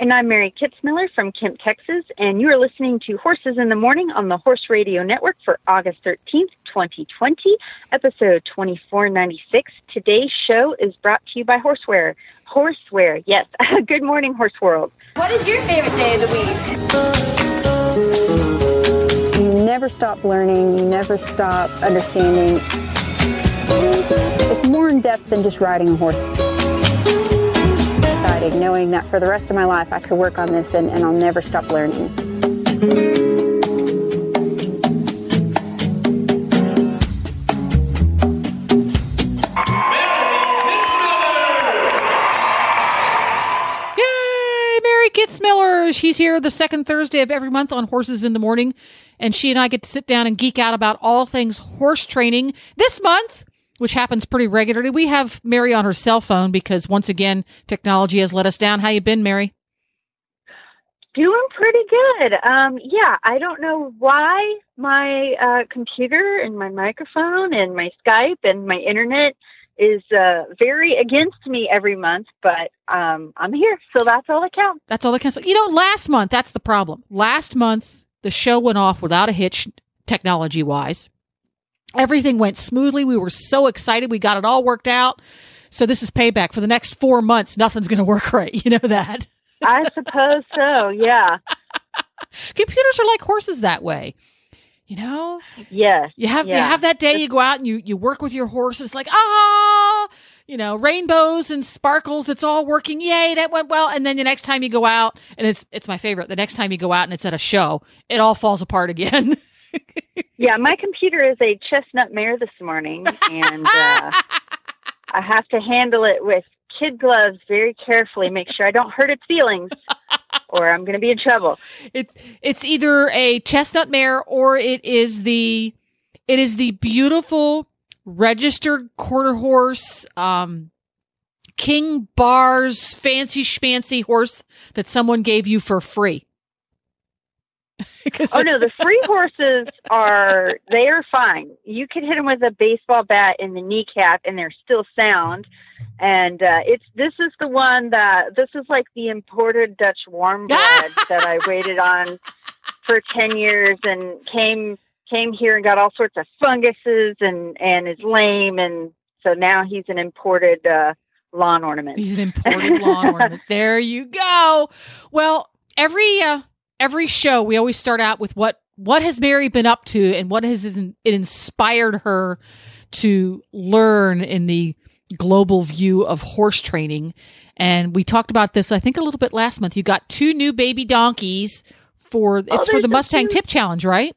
And I'm Mary Kitzmiller from Kemp, Texas, and you are listening to Horses in the Morning on the Horse Radio Network for August 13th, 2020, episode 2496. Today's show is brought to you by Horseware. Horseware, yes. Good morning, Horse World. What is your favorite day of the week? You never stop learning, you never stop understanding. It's more in depth than just riding a horse exciting knowing that for the rest of my life I could work on this and, and I'll never stop learning. Kitzmiller. She's here the second Thursday of every month on Horses in the Morning. And she and I get to sit down and geek out about all things horse training. This month, which happens pretty regularly. We have Mary on her cell phone because once again, technology has let us down. How you been, Mary? Doing pretty good. Um, yeah, I don't know why my uh, computer and my microphone and my Skype and my internet is uh, very against me every month, but um, I'm here, so that's all that counts. That's all that counts. You know, last month, that's the problem. Last month, the show went off without a hitch, technology wise. Everything went smoothly. We were so excited. We got it all worked out. So this is payback for the next four months. Nothing's going to work right. You know that. I suppose so. Yeah. Computers are like horses that way. You know. Yes. You have yeah. you have that day you go out and you you work with your horse. It's like ah, you know, rainbows and sparkles. It's all working. Yay, that went well. And then the next time you go out, and it's it's my favorite. The next time you go out and it's at a show, it all falls apart again. yeah, my computer is a chestnut mare this morning, and uh, I have to handle it with kid gloves very carefully. Make sure I don't hurt its feelings, or I'm going to be in trouble. It's it's either a chestnut mare or it is the it is the beautiful registered quarter horse um king bars fancy schmancy horse that someone gave you for free oh no, the free horses are they are fine. You could hit them with a baseball bat in the kneecap, and they're still sound. And uh, it's this is the one that this is like the imported Dutch warm blood that I waited on for ten years, and came came here and got all sorts of funguses, and and is lame, and so now he's an imported uh, lawn ornament. He's an imported lawn ornament. There you go. Well, every uh, every show we always start out with what what has Mary been up to and what has it inspired her to learn in the global view of horse training. And we talked about this, I think, a little bit last month. You got two new baby donkeys for it's Oh, for the Mustang Tip Challenge, right?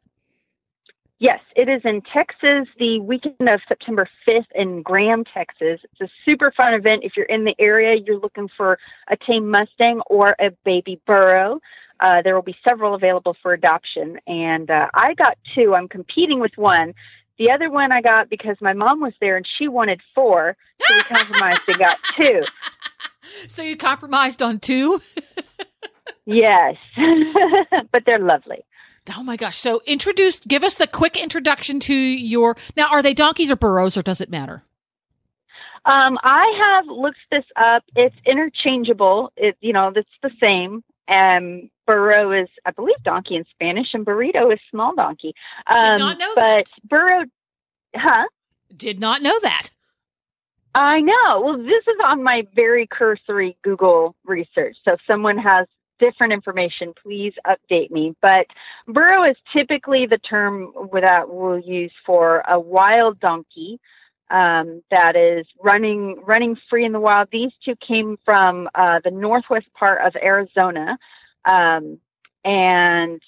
Yes, it is in Texas the weekend of September 5th in Graham, Texas. It's a super fun event. If you're in the area, you're looking for a tame Mustang or a baby burro. Uh, there will be several available for adoption. And uh, I got two. I'm competing with one. The other one I got because my mom was there and she wanted four. So we compromised and got two. So you compromised on two? Yes. but they're lovely. Oh my gosh. So introduce give us the quick introduction to your now are they donkeys or burros or does it matter? Um, I have looked this up. It's interchangeable. It you know, it's the same. Um, burro is, I believe, donkey in Spanish, and burrito is small donkey. Um, not know but that. burro, huh? Did not know that. I know. Well, this is on my very cursory Google research. So if someone has different information, please update me. But burro is typically the term that we'll use for a wild donkey um, that is running running free in the wild. These two came from uh, the northwest part of Arizona, um, and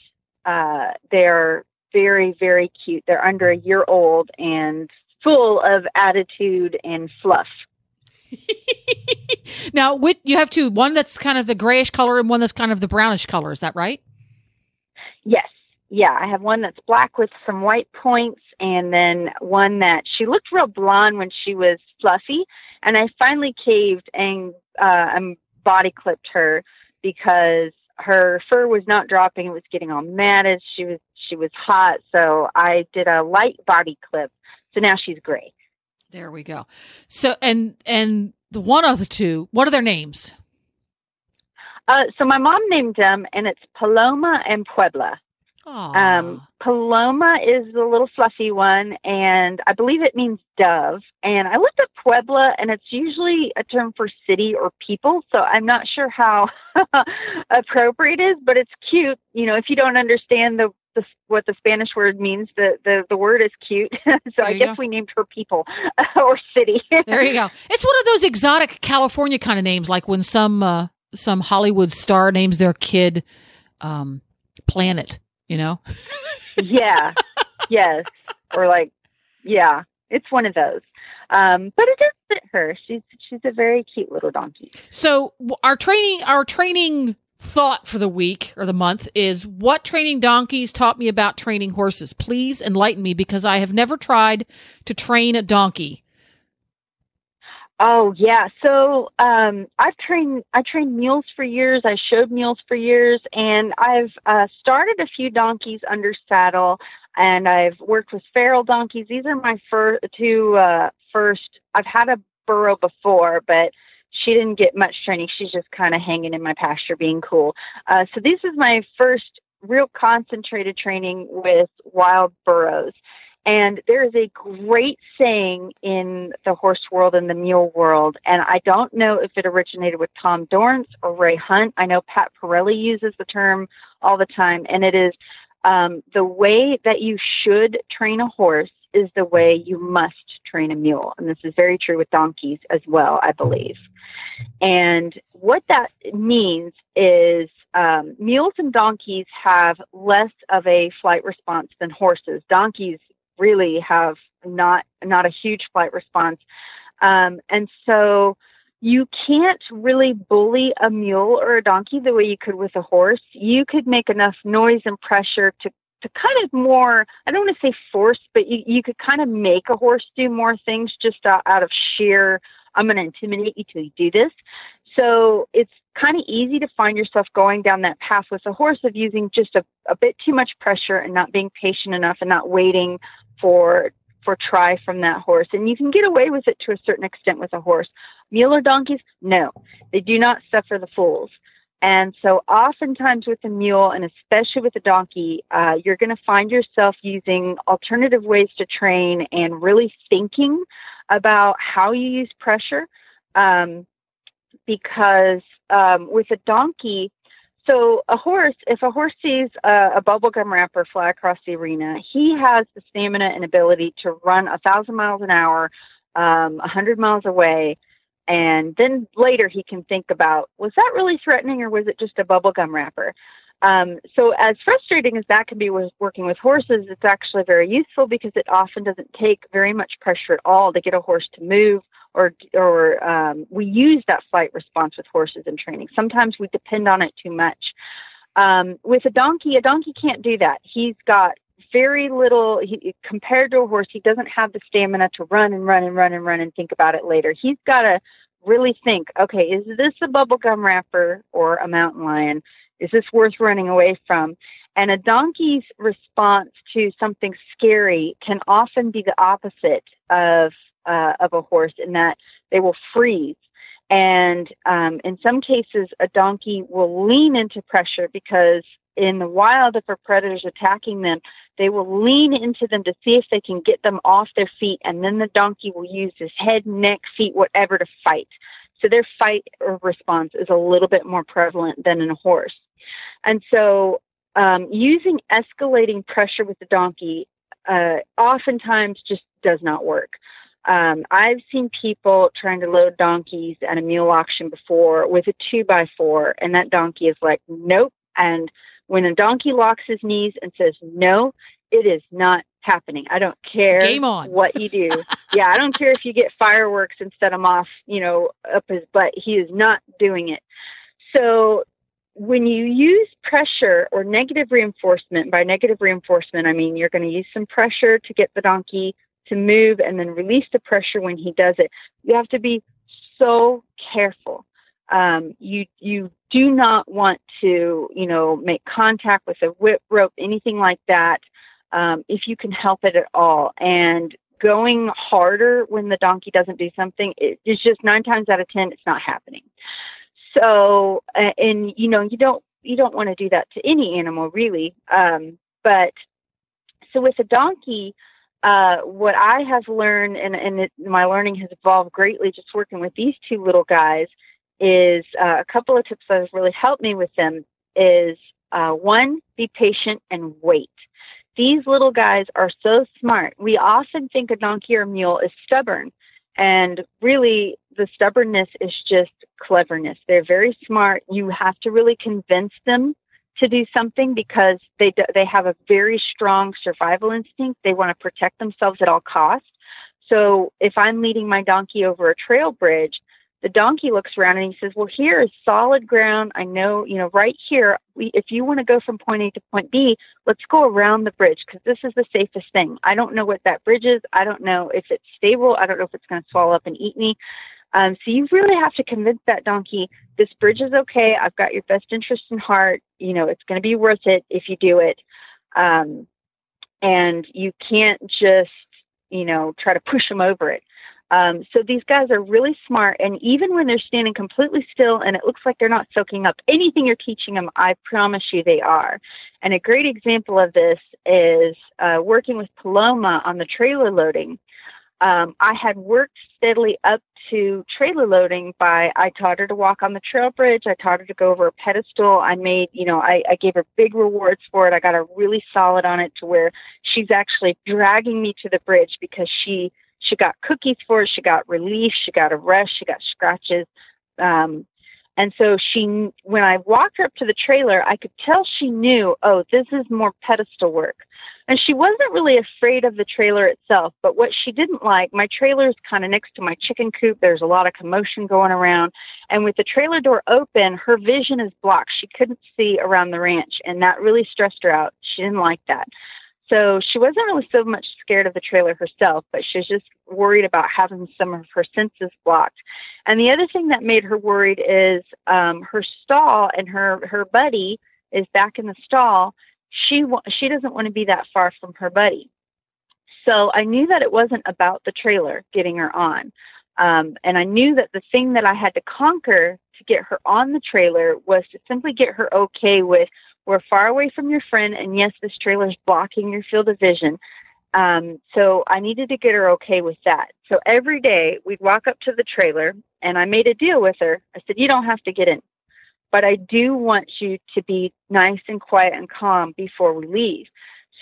uh, they're very very cute. They're under a year old and full of attitude and fluff. now, you have two. One that's kind of the grayish color, and one that's kind of the brownish color. Is that right? Yes. Yeah, I have one that's black with some white points, and then one that she looked real blonde when she was fluffy. And I finally caved and uh, and body clipped her because her fur was not dropping; it was getting all matted. She was she was hot, so I did a light body clip. So now she's gray. There we go. So and and the one of the two, what are their names? Uh, so my mom named them, and it's Paloma and Puebla. Um, Paloma is the little fluffy one, and I believe it means dove. And I looked up Puebla, and it's usually a term for city or people. So I'm not sure how appropriate it is, but it's cute. You know, if you don't understand the, the what the Spanish word means, the the, the word is cute. so There I guess go. we named her people or city. there you go. It's one of those exotic California kind of names, like when some uh, some Hollywood star names their kid um, Planet. You know, yeah, yes, or like, yeah, it's one of those. Um, but it does fit her. She's she's a very cute little donkey. so our training our training thought for the week or the month is what training donkeys taught me about training horses. Please enlighten me because I have never tried to train a donkey. Oh yeah. So um, I've trained I trained mules for years. I showed mules for years, and I've uh, started a few donkeys under saddle, and I've worked with feral donkeys. These are my fir- two uh, first. I've had a burro before, but she didn't get much training. She's just kind of hanging in my pasture, being cool. Uh, so this is my first real concentrated training with wild burros. And there is a great saying in the horse world and the mule world, and I don't know if it originated with Tom Dorrance or Ray Hunt. I know Pat Parelli uses the term all the time, and it is um, the way that you should train a horse is the way you must train a mule. And this is very true with donkeys as well, I believe. And what that means is um, mules and donkeys have less of a flight response than horses. Donkeys really have not not a huge flight response, um, and so you can't really bully a mule or a donkey the way you could with a horse. You could make enough noise and pressure to to kind of more I don't want to say force, but you you could kind of make a horse do more things just out, out of sheer I'm going to intimidate you till you do this. So it's kind of easy to find yourself going down that path with a horse of using just a, a bit too much pressure and not being patient enough and not waiting for for try from that horse. And you can get away with it to a certain extent with a horse. Mule or donkeys, no, they do not suffer the fools. And so, oftentimes with a mule, and especially with a donkey, uh, you're going to find yourself using alternative ways to train and really thinking about how you use pressure. Um, because um, with a donkey, so a horse, if a horse sees a, a bubblegum wrapper fly across the arena, he has the stamina and ability to run a thousand miles an hour, um, a hundred miles away, and then later he can think about was that really threatening or was it just a bubblegum wrapper? Um, so as frustrating as that can be with working with horses, it's actually very useful because it often doesn't take very much pressure at all to get a horse to move or or um, we use that flight response with horses in training. Sometimes we depend on it too much. Um, with a donkey, a donkey can't do that. He's got very little he, compared to a horse. He doesn't have the stamina to run and run and run and run and think about it later. He's got to really think. Okay, is this a bubblegum wrapper or a mountain lion? Is this worth running away from? And a donkey's response to something scary can often be the opposite of uh, of a horse in that they will freeze. And um, in some cases, a donkey will lean into pressure because in the wild, if a predator's attacking them, they will lean into them to see if they can get them off their feet, and then the donkey will use his head, neck, feet, whatever to fight. So their fight response is a little bit more prevalent than in a horse. And so um, using escalating pressure with the donkey uh, oftentimes just does not work. Um, I've seen people trying to load donkeys at a mule auction before with a two by four, and that donkey is like, nope. And when a donkey locks his knees and says no, it is not happening. I don't care Game on. what you do. yeah, I don't care if you get fireworks and set him off, you know, up his butt. He is not doing it. So when you use pressure or negative reinforcement, by negative reinforcement, I mean you're going to use some pressure to get the donkey to move and then release the pressure when he does it. You have to be so careful. Um, you you do not want to you know make contact with a whip rope, anything like that, um, if you can help it at all. And going harder when the donkey doesn't do something, it, it's just nine times out of ten, it's not happening. So, and you know, you don't you don't want to do that to any animal really. Um, but so with a donkey, uh, what I have learned, and, and it, my learning has evolved greatly just working with these two little guys, is uh, a couple of tips that have really helped me with them is uh, one, be patient and wait. These little guys are so smart. We often think a donkey or mule is stubborn, and really the stubbornness is just cleverness. They're very smart. You have to really convince them to do something because they they have a very strong survival instinct. They want to protect themselves at all costs. So if I'm leading my donkey over a trail bridge, the donkey looks around and he says, "Well, here is solid ground. I know, you know, right here. We, if you want to go from point A to point B, let's go around the bridge because this is the safest thing. I don't know what that bridge is. I don't know if it's stable. I don't know if it's going to swallow up and eat me. Um, so you really have to convince that donkey this bridge is okay. I've got your best interest in heart. You know, it's going to be worth it if you do it. Um, and you can't just, you know, try to push them over it. Um, so these guys are really smart, and even when they're standing completely still and it looks like they're not soaking up anything you're teaching them, I promise you they are. And a great example of this is uh, working with Paloma on the trailer loading um, I had worked steadily up to trailer loading by I taught her to walk on the trail bridge. I taught her to go over a pedestal. I made, you know, I, I gave her big rewards for it. I got her really solid on it to where she's actually dragging me to the bridge because she she got cookies for it. She got relief. She got a rest. She got scratches. Um, and so she, when I walked her up to the trailer, I could tell she knew, oh, this is more pedestal work. And she wasn't really afraid of the trailer itself, but what she didn't like, my trailer is kind of next to my chicken coop. There's a lot of commotion going around. And with the trailer door open, her vision is blocked. She couldn't see around the ranch, and that really stressed her out. She didn't like that. So she wasn't really so much scared of the trailer herself, but she was just worried about having some of her senses blocked. And the other thing that made her worried is um, her stall and her her buddy is back in the stall. She she doesn't want to be that far from her buddy. So I knew that it wasn't about the trailer getting her on. Um, and I knew that the thing that I had to conquer to get her on the trailer was to simply get her okay with we're far away from your friend, and yes, this trailer is blocking your field of vision. Um, so I needed to get her okay with that. So every day we'd walk up to the trailer, and I made a deal with her. I said, You don't have to get in, but I do want you to be nice and quiet and calm before we leave.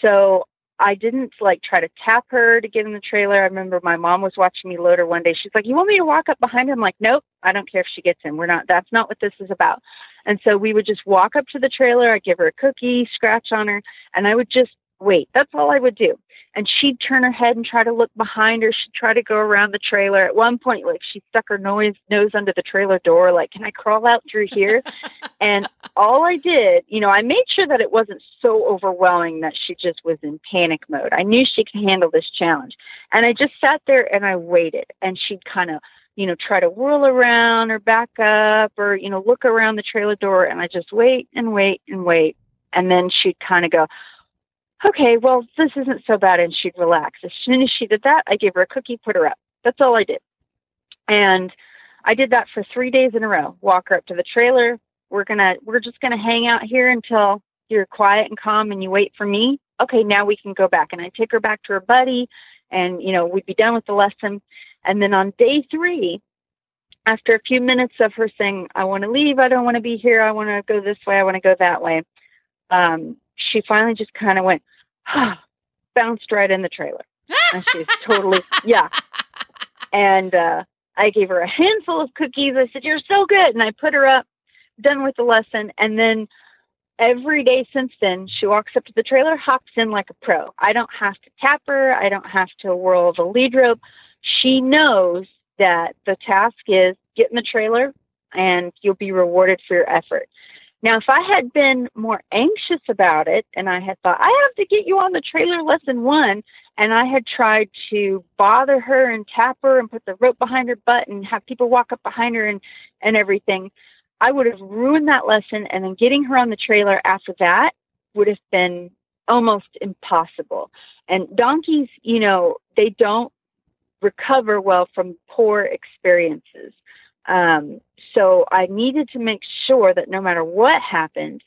So I didn't like try to tap her to get in the trailer. I remember my mom was watching me load her one day. She's like, "You want me to walk up behind her?" I'm like, "Nope, I don't care if she gets in. We're not. That's not what this is about." And so we would just walk up to the trailer. I'd give her a cookie, scratch on her, and I would just wait. That's all I would do. And she'd turn her head and try to look behind her. She'd try to go around the trailer. At one point, like she stuck her nose nose under the trailer door, like, can I crawl out through here? and all I did, you know, I made sure that it wasn't so overwhelming that she just was in panic mode. I knew she could handle this challenge. And I just sat there and I waited. And she'd kind of you know, try to whirl around or back up or, you know, look around the trailer door and I just wait and wait and wait. And then she'd kind of go, okay, well, this isn't so bad. And she'd relax. As soon as she did that, I gave her a cookie, put her up. That's all I did. And I did that for three days in a row. Walk her up to the trailer. We're gonna, we're just gonna hang out here until you're quiet and calm and you wait for me. Okay, now we can go back. And I take her back to her buddy and, you know, we'd be done with the lesson. And then on day three, after a few minutes of her saying, I want to leave, I don't want to be here, I want to go this way, I want to go that way, um, she finally just kind of went, bounced right in the trailer. and she's totally, yeah. And uh, I gave her a handful of cookies. I said, You're so good. And I put her up, done with the lesson. And then every day since then, she walks up to the trailer, hops in like a pro. I don't have to tap her. I don't have to whirl the lead rope. She knows that the task is get in the trailer and you'll be rewarded for your effort. Now, if I had been more anxious about it and I had thought, I have to get you on the trailer lesson one, and I had tried to bother her and tap her and put the rope behind her butt and have people walk up behind her and, and everything, I would have ruined that lesson. And then getting her on the trailer after that would have been almost impossible. And donkeys, you know, they don't recover well from poor experiences. Um, so I needed to make sure that no matter what happened,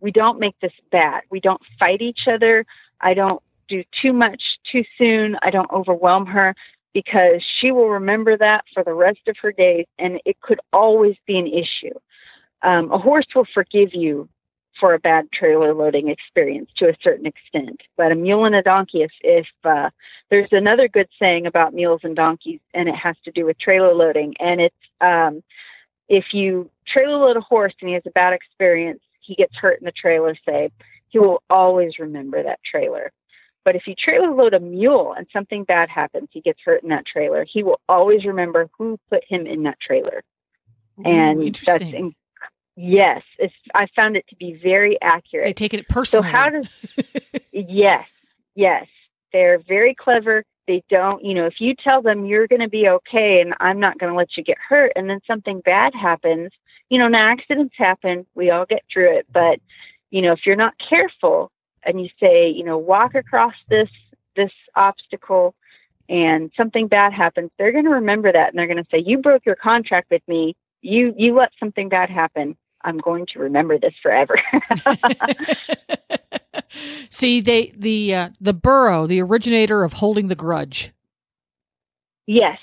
we don't make this bad. We don't fight each other. I don't do too much too soon. I don't overwhelm her because she will remember that for the rest of her days and it could always be an issue. Um, a horse will forgive you for a bad trailer loading experience to a certain extent. But a mule and a donkey, if, if uh, there's another good saying about mules and donkeys, and it has to do with trailer loading, and it's um, if you trailer load a horse and he has a bad experience, he gets hurt in the trailer, say, he will always remember that trailer. But if you trailer load a mule and something bad happens, he gets hurt in that trailer, he will always remember who put him in that trailer. Ooh, and that's in, yes, it's, I found it to be very accurate. They take it personally. So how does yes, yes, they're very clever. They don't, you know, if you tell them you're going to be okay and I'm not going to let you get hurt, and then something bad happens, you know, now accidents happen. We all get through it, but you know, if you're not careful and you say, you know, walk across this this obstacle and something bad happens, they're going to remember that and they're going to say, "You broke your contract with me. You you let something bad happen. I'm going to remember this forever." See, they the uh, the burro, the originator of holding the grudge. Yes,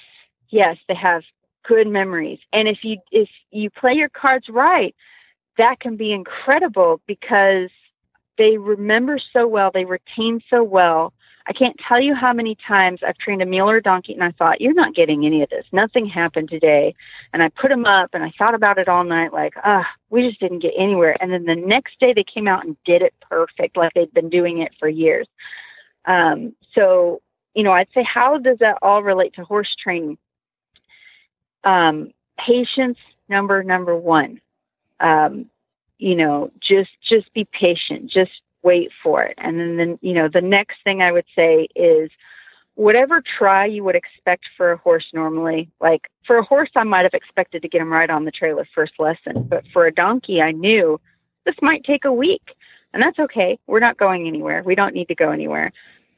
yes, they have good memories, and if you if you play your cards right, that can be incredible because they remember so well, they retain so well. I can't tell you how many times I've trained a mule or a donkey and I thought, you're not getting any of this. Nothing happened today. And I put them up and I thought about it all night, like, ah, we just didn't get anywhere. And then the next day they came out and did it perfect, like they'd been doing it for years. Um, so, you know, I'd say, how does that all relate to horse training? Um, patience, number, number one. Um, you know, just, just be patient. Just wait for it. And then, then, you know, the next thing I would say is whatever try you would expect for a horse normally, like for a horse, I might have expected to get him right on the trailer first lesson, but for a donkey, I knew this might take a week. And that's okay. We're not going anywhere. We don't need to go anywhere.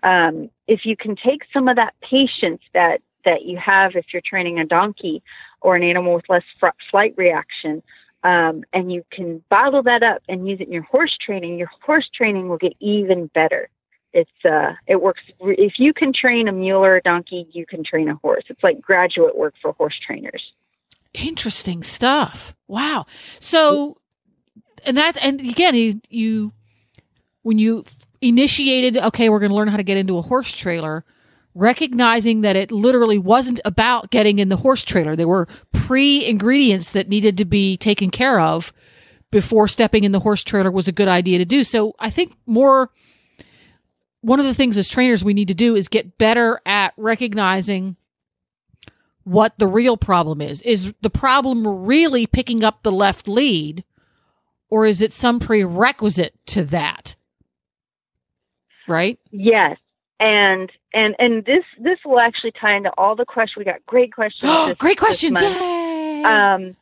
Um, if you can take some of that patience that that you have if you're training a donkey or an animal with less fr- flight reaction, um, and you can bottle that up and use it in your horse training, your horse training will get even better. It's uh, it works. If you can train a mule or a donkey, you can train a horse. It's like graduate work for horse trainers. Interesting stuff. Wow. So, and that, and again, you, you when you initiated, okay, we're going to learn how to get into a horse trailer recognizing that it literally wasn't about getting in the horse trailer. There were pre ingredients that needed to be taken care of before stepping in the horse trailer was a good idea to do. So I think more, one of the things as trainers we need to do is get better at recognizing what the real problem is. Is the problem really picking up the left lead or is it some prerequisite to that? Right? Yes and and and this this will actually tie into all the questions. We got great questions. this, great questions! Yay! Um,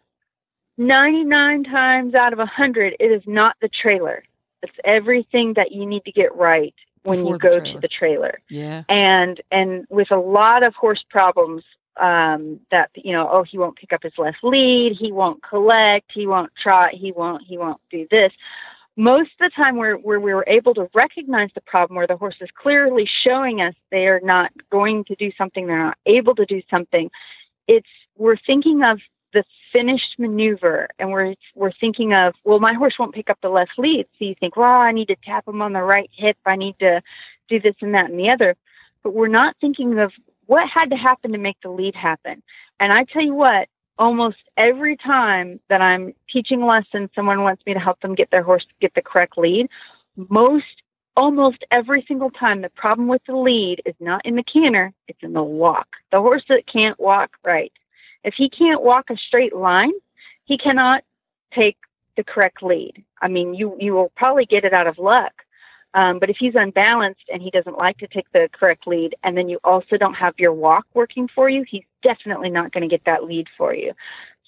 ninety nine times out of a hundred, it is not the trailer. It's everything that you need to get right when Before you go the to the trailer. Yeah. And and with a lot of horse problems, um, that you know, oh, he won't pick up his left lead, he won't collect, he won't trot, he won't he won't do this most of the time where, where we were able to recognize the problem where the horse is clearly showing us they are not going to do something they're not able to do something it's we're thinking of the finished maneuver and we're we're thinking of well my horse won't pick up the left lead. So you think well i need to tap him on the right hip. I need to do this and that and the other. But we're not thinking of what had to happen to make the lead happen. And i tell you what almost every time that I'm teaching a lesson, someone wants me to help them get their horse get the correct lead. Most, almost every single time, the problem with the lead is not in the canter, it's in the walk. The horse that can't walk right. If he can't walk a straight line, he cannot take the correct lead. I mean, you, you will probably get it out of luck. Um, but if he's unbalanced and he doesn't like to take the correct lead, and then you also don't have your walk working for you, he's definitely not going to get that lead for you.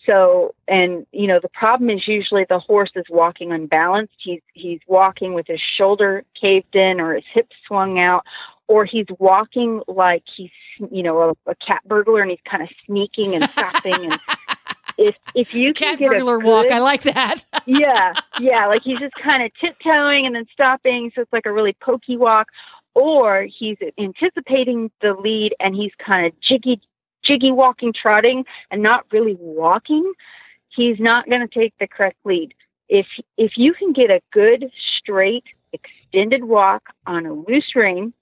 So, and you know, the problem is usually the horse is walking unbalanced. He's he's walking with his shoulder caved in or his hips swung out, or he's walking like he's you know a, a cat burglar and he's kind of sneaking and stopping and if if you cat can get burglar a good, walk. I like that. yeah, yeah, like he's just kind of tiptoeing and then stopping, so it's like a really pokey walk. Or he's anticipating the lead and he's kind of jiggy, jiggy walking, trotting, and not really walking. He's not going to take the correct lead. If if you can get a good, straight, extended walk on a loose rein,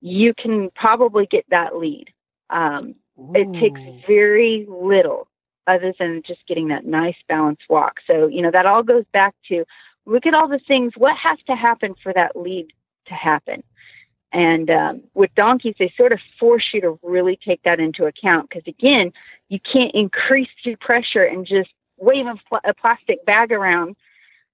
you can probably get that lead. Um, it takes very little other than just getting that nice balanced walk. So, you know, that all goes back to look at all the things, what has to happen for that lead to happen? And um, with donkeys, they sort of force you to really take that into account because, again, you can't increase your pressure and just wave a, pl- a plastic bag around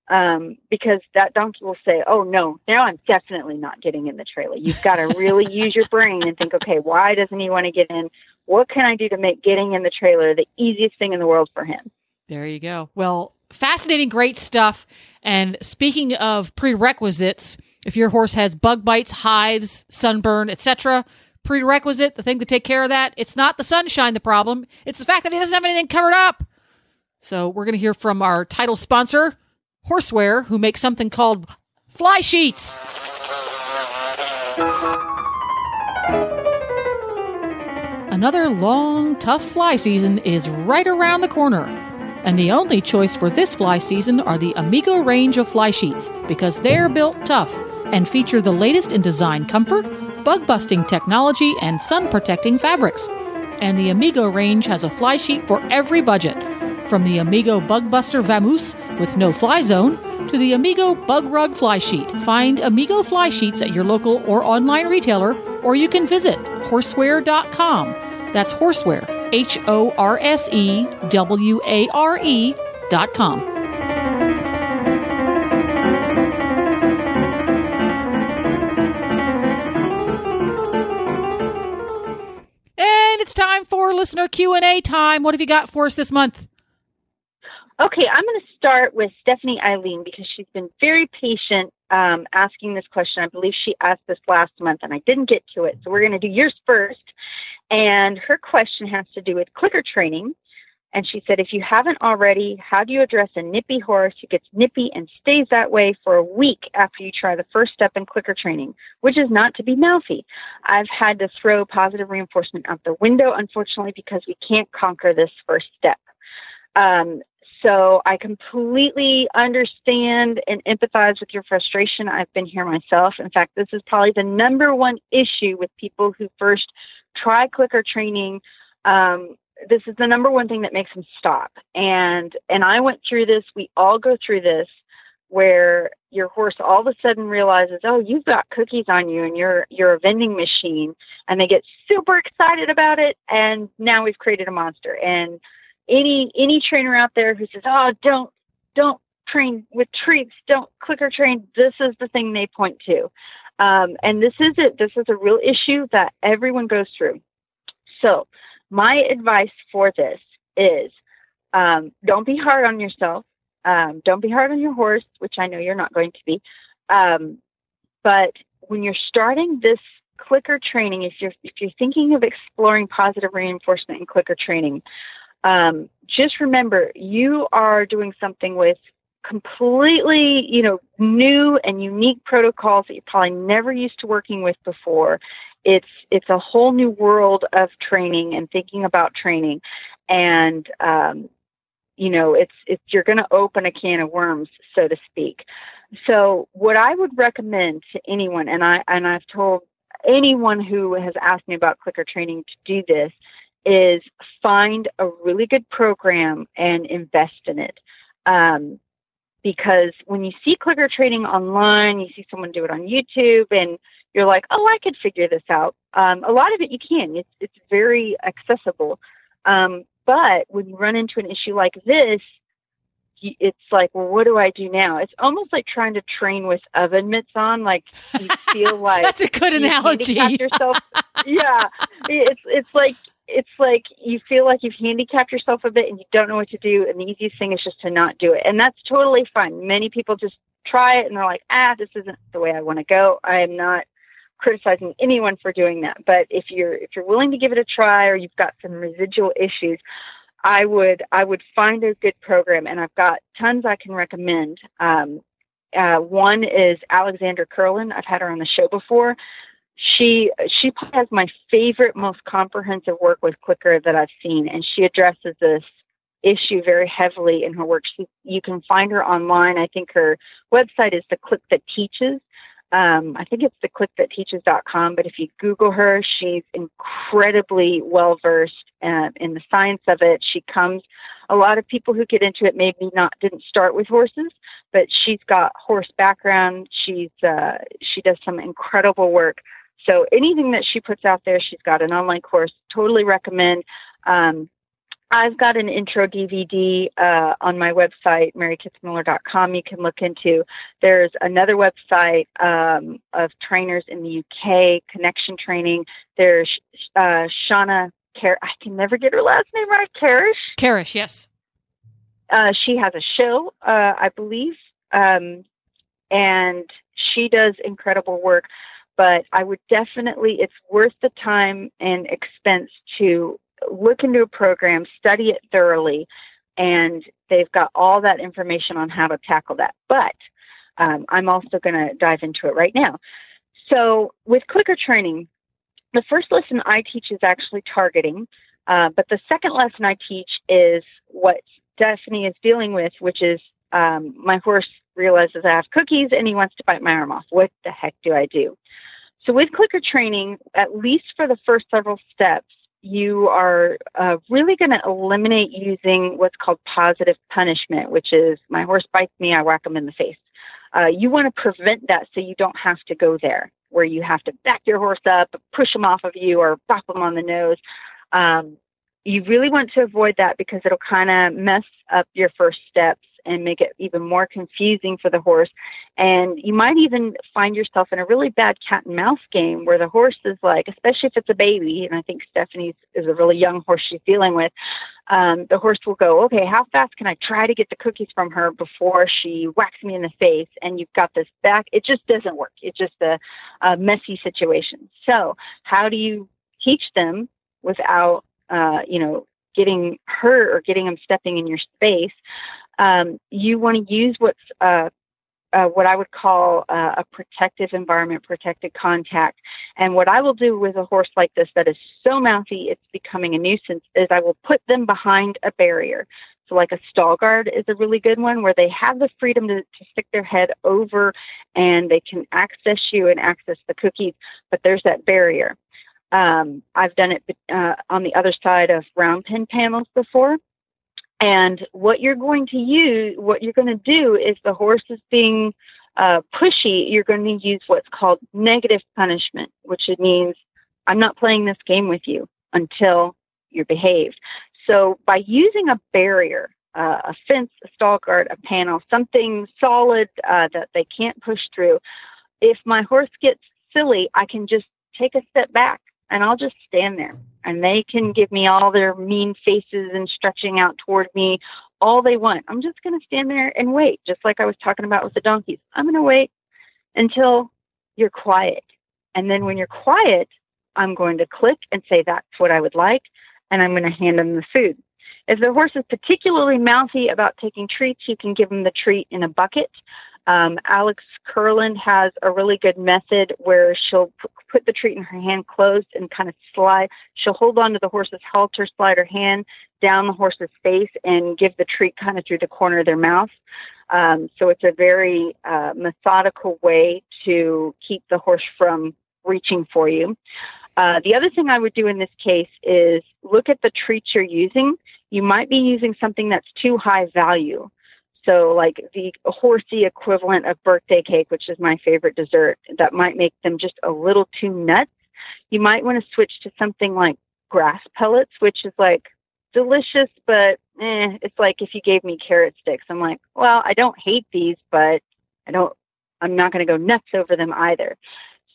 um, because that donkey will say, "Oh no, now I'm definitely not getting in the trailer." You've got to really use your brain and think, "Okay, why doesn't he want to get in? What can I do to make getting in the trailer the easiest thing in the world for him?" There you go. Well, fascinating, great stuff. And speaking of prerequisites, if your horse has bug bites, hives, sunburn, etc., prerequisite, the thing to take care of that, it's not the sunshine the problem. It's the fact that he doesn't have anything covered up. So we're going to hear from our title sponsor, Horseware, who makes something called fly sheets. Another long, tough fly season is right around the corner. And the only choice for this fly season are the Amigo range of fly sheets because they're built tough and feature the latest in design comfort, bug busting technology, and sun protecting fabrics. And the Amigo range has a fly sheet for every budget from the Amigo Bug Buster Vamoose with no fly zone to the Amigo Bug Rug Fly Sheet. Find Amigo fly sheets at your local or online retailer, or you can visit horseware.com. That's horseware, H O R S E W A R E dot com. And it's time for listener Q&A time. What have you got for us this month? Okay, I'm going to start with Stephanie Eileen because she's been very patient um, asking this question. I believe she asked this last month and I didn't get to it. So we're going to do yours first. And her question has to do with clicker training. And she said, if you haven't already, how do you address a nippy horse who gets nippy and stays that way for a week after you try the first step in clicker training, which is not to be mouthy? I've had to throw positive reinforcement out the window, unfortunately, because we can't conquer this first step. Um, so I completely understand and empathize with your frustration. I've been here myself. In fact, this is probably the number one issue with people who first try clicker training. Um, this is the number one thing that makes them stop. And and I went through this. We all go through this, where your horse all of a sudden realizes, oh, you've got cookies on you, and you're you're a vending machine, and they get super excited about it. And now we've created a monster. And any any trainer out there who says, "Oh, don't don't train with treats, don't clicker train," this is the thing they point to, um, and this is it. This is a real issue that everyone goes through. So, my advice for this is, um, don't be hard on yourself. Um, don't be hard on your horse, which I know you're not going to be. Um, but when you're starting this clicker training, if you're if you're thinking of exploring positive reinforcement in clicker training, um, just remember you are doing something with completely, you know, new and unique protocols that you're probably never used to working with before. It's it's a whole new world of training and thinking about training, and um, you know, it's it's you're going to open a can of worms, so to speak. So, what I would recommend to anyone, and I and I've told anyone who has asked me about clicker training to do this, is find a really good program and invest in it. Um, because when you see clicker training online, you see someone do it on YouTube, and you're like, "Oh, I could figure this out." Um, a lot of it you can. It's it's very accessible. Um, but when you run into an issue like this, it's like, well, what do I do now? It's almost like trying to train with oven mitts on. Like you feel like that's a good analogy. yourself. yeah, it's it's like it's like you feel like you've handicapped yourself a bit and you don't know what to do. And the easiest thing is just to not do it, and that's totally fine. Many people just try it and they're like, ah, this isn't the way I want to go. I am not criticizing anyone for doing that, but if you're if you're willing to give it a try or you've got some residual issues, I would I would find a good program, and I've got tons I can recommend. Um, uh, one is Alexandra Kurland. I've had her on the show before. She she has my favorite, most comprehensive work with Clicker that I've seen, and she addresses this issue very heavily in her work. She, you can find her online. I think her website is the Click That Teaches. Um, I think it's the click that clickthatteaches.com, but if you Google her, she's incredibly well versed uh, in the science of it. She comes, a lot of people who get into it maybe not didn't start with horses, but she's got horse background. She's uh, she does some incredible work. So anything that she puts out there, she's got an online course. Totally recommend. Um, I've got an intro DVD uh, on my website, marykitzmiller.com. You can look into. There's another website um, of trainers in the UK, Connection Training. There's uh, Shawna Car- I can never get her last name right. Karrasch. Karrasch, yes. Uh, she has a show, uh, I believe, um, and she does incredible work. But I would definitely, it's worth the time and expense to look into a program, study it thoroughly, and they've got all that information on how to tackle that. But um, I'm also going to dive into it right now. So, with clicker training, the first lesson I teach is actually targeting, uh, but the second lesson I teach is what Stephanie is dealing with, which is um, my horse realizes I have cookies and he wants to bite my arm off. What the heck do I do? So, with clicker training, at least for the first several steps, you are uh, really going to eliminate using what's called positive punishment, which is my horse bites me, I whack him in the face. Uh, you want to prevent that so you don't have to go there, where you have to back your horse up, push him off of you, or bop him on the nose. Um, you really want to avoid that because it'll kind of mess up your first steps and make it even more confusing for the horse. And you might even find yourself in a really bad cat and mouse game where the horse is like, especially if it's a baby, and I think Stephanie's is a really young horse she's dealing with. Um, the horse will go, okay, how fast can I try to get the cookies from her before she whacks me in the face? And you've got this back. It just doesn't work. It's just a, a messy situation. So, how do you teach them without, uh, you know, getting hurt or getting them stepping in your space? Um, you want to use what's uh, uh, what I would call uh, a protective environment, protected contact. And what I will do with a horse like this that is so mouthy it's becoming a nuisance is I will put them behind a barrier. So, like a stall guard is a really good one where they have the freedom to, to stick their head over and they can access you and access the cookies, but there's that barrier. Um, I've done it uh, on the other side of round pen panels before. And what you're going to use, what you're going to do is the horse is being uh, pushy, you're going to use what's called negative punishment, which means I'm not playing this game with you until you're behaved. So by using a barrier, uh, a fence, a stall guard, a panel, something solid uh, that they can't push through, if my horse gets silly, I can just take a step back and I'll just stand there and they can give me all their mean faces and stretching out toward me all they want. I'm just going to stand there and wait, just like I was talking about with the donkeys. I'm going to wait until you're quiet. And then when you're quiet, I'm going to click and say, that's what I would like. And I'm going to hand them the food. If the horse is particularly mouthy about taking treats, you can give them the treat in a bucket. Um, Alex Kurland has a really good method where she'll p- put the treat in her hand closed and kind of slide. She'll hold on to the horse's halter, slide her hand down the horse's face, and give the treat kind of through the corner of their mouth. Um, so it's a very uh, methodical way to keep the horse from reaching for you. Uh, the other thing I would do in this case is look at the treats you're using. You might be using something that's too high value. So, like the horsey equivalent of birthday cake, which is my favorite dessert, that might make them just a little too nuts. You might want to switch to something like grass pellets, which is like delicious, but eh, it's like if you gave me carrot sticks. I'm like, well, I don't hate these, but I don't, I'm not going to go nuts over them either.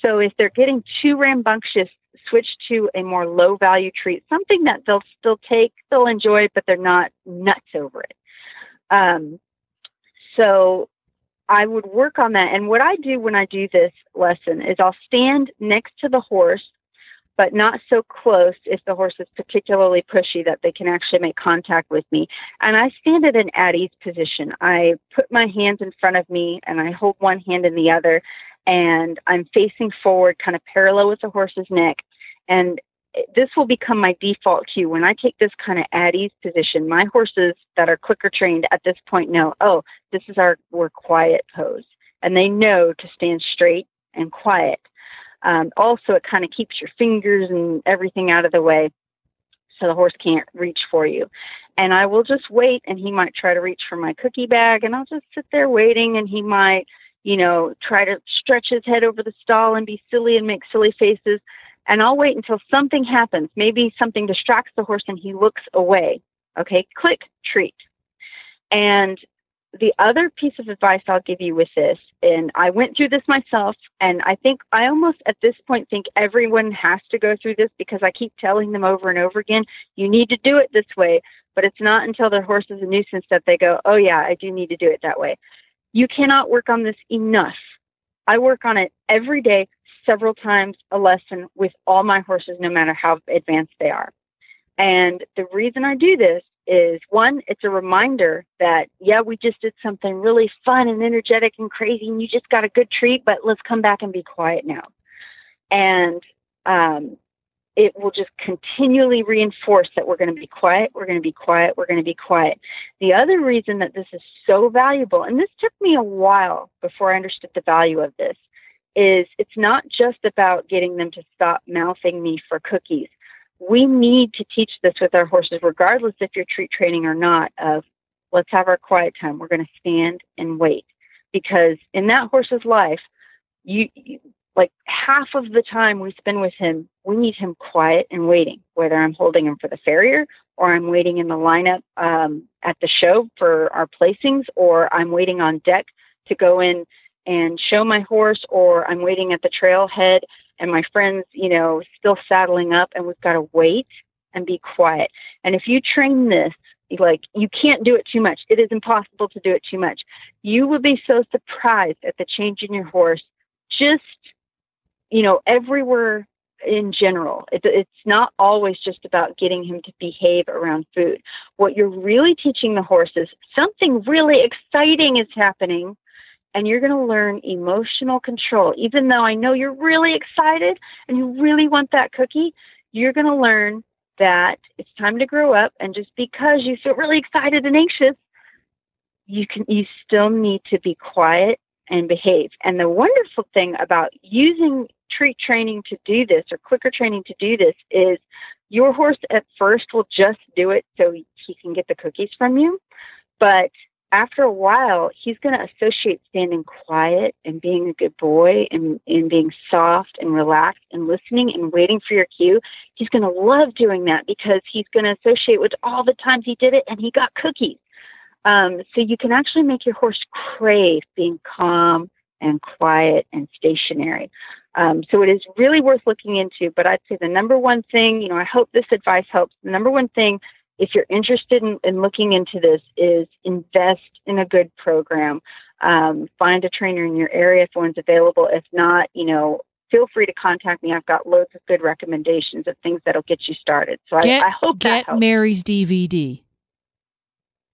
So if they're getting too rambunctious, switch to a more low value treat, something that they'll still take, they'll enjoy, but they're not nuts over it. Um, so I would work on that. And what I do when I do this lesson is I'll stand next to the horse, but not so close if the horse is particularly pushy that they can actually make contact with me. And I stand at an at ease position. I put my hands in front of me and I hold one hand in the other and I'm facing forward, kind of parallel with the horse's neck. And this will become my default cue. When I take this kind of at ease position, my horses that are clicker trained at this point know, oh, this is our we're quiet pose. And they know to stand straight and quiet. Um, also, it kind of keeps your fingers and everything out of the way so the horse can't reach for you. And I will just wait, and he might try to reach for my cookie bag, and I'll just sit there waiting, and he might, you know, try to stretch his head over the stall and be silly and make silly faces and I'll wait until something happens. Maybe something distracts the horse and he looks away. Okay, click, treat. And the other piece of advice I'll give you with this, and I went through this myself, and I think I almost at this point think everyone has to go through this because I keep telling them over and over again, you need to do it this way. But it's not until their horse is a nuisance that they go, oh, yeah, I do need to do it that way. You cannot work on this enough. I work on it every day several times a lesson with all my horses, no matter how advanced they are. And the reason I do this is one, it's a reminder that, yeah, we just did something really fun and energetic and crazy, and you just got a good treat, but let's come back and be quiet now. And um, it will just continually reinforce that we're going to be quiet, we're going to be quiet, we're going to be quiet. The other reason that this is so valuable, and this took me a while before I understood the value of this, is it's not just about getting them to stop mouthing me for cookies. We need to teach this with our horses, regardless if you're treat training or not, of let's have our quiet time. We're going to stand and wait. Because in that horse's life, you, you like half of the time we spend with him, we need him quiet and waiting, whether I'm holding him for the farrier or I'm waiting in the lineup um, at the show for our placings or I'm waiting on deck to go in and show my horse or I'm waiting at the trailhead and my friends, you know, still saddling up and we've got to wait and be quiet. And if you train this, like you can't do it too much. It is impossible to do it too much. You will be so surprised at the change in your horse just, you know, everywhere in general. It, it's not always just about getting him to behave around food. What you're really teaching the horse is something really exciting is happening and you're going to learn emotional control. Even though I know you're really excited and you really want that cookie, you're going to learn that it's time to grow up. And just because you feel really excited and anxious, you can you still need to be quiet and behave. And the wonderful thing about using treat training to do this or clicker training to do this is your horse at first will just do it so he can get the cookies from you. But after a while, he's going to associate standing quiet and being a good boy and, and being soft and relaxed and listening and waiting for your cue. He's going to love doing that because he's going to associate with all the times he did it and he got cookies. Um, so you can actually make your horse crave being calm and quiet and stationary. Um, so it is really worth looking into. But I'd say the number one thing, you know, I hope this advice helps. The number one thing if you're interested in, in, looking into this, is invest in a good program. Um, find a trainer in your area if one's available. If not, you know, feel free to contact me. I've got loads of good recommendations of things that'll get you started. So get, I, I hope get that Mary's DVD.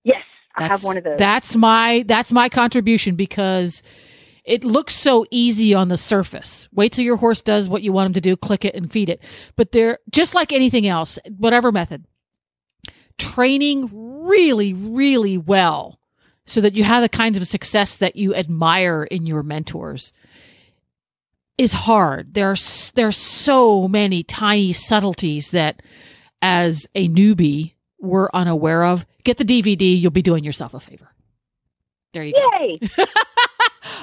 Yes, that's, I have one of those. That's my that's my contribution because it looks so easy on the surface. Wait till your horse does what you want him to do, click it and feed it. But they're just like anything else, whatever method training really, really well so that you have the kinds of success that you admire in your mentors. is hard. There's there's so many tiny subtleties that as a newbie we're unaware of. Get the DVD, you'll be doing yourself a favor. There you go. Yay!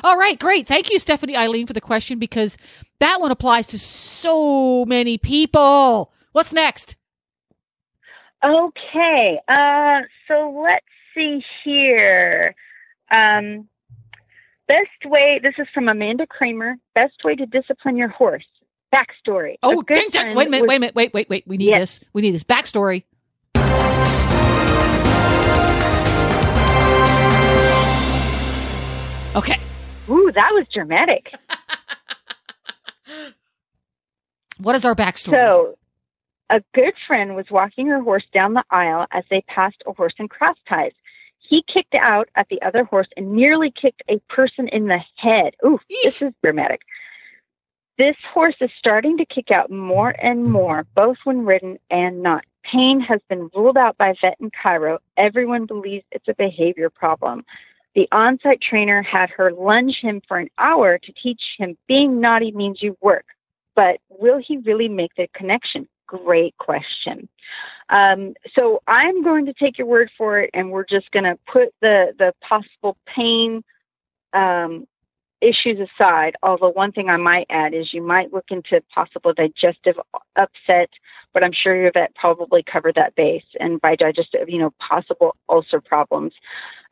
All right, great. Thank you, Stephanie Eileen, for the question because that one applies to so many people. What's next? Okay, uh, so let's see here. Um, best way, this is from Amanda Kramer. Best way to discipline your horse. Backstory. Oh, ding, ding. wait a minute, was- wait a minute, wait, wait, wait. We need Yes. this. We need this backstory. Okay. Ooh, that was dramatic. What is our backstory? So, a good friend was walking her horse down the aisle as they passed a horse in cross ties. He kicked out at the other horse and nearly kicked a person in the head. Ooh, this is dramatic. This horse is starting to kick out more and hmm. more, both when ridden and not. Pain has been ruled out by vet in chiro. Everyone believes it's a behavior problem. The on site trainer had her lunge him for an hour to teach him being naughty means you work. But will he really make the connection? Great question. Um, so I'm going to take your word for it, and we're just going to put the the possible pain um, issues aside. Although one thing I might add is you might look into possible digestive upset, but I'm sure your vet probably covered that base. And by digestive, you know, possible ulcer problems.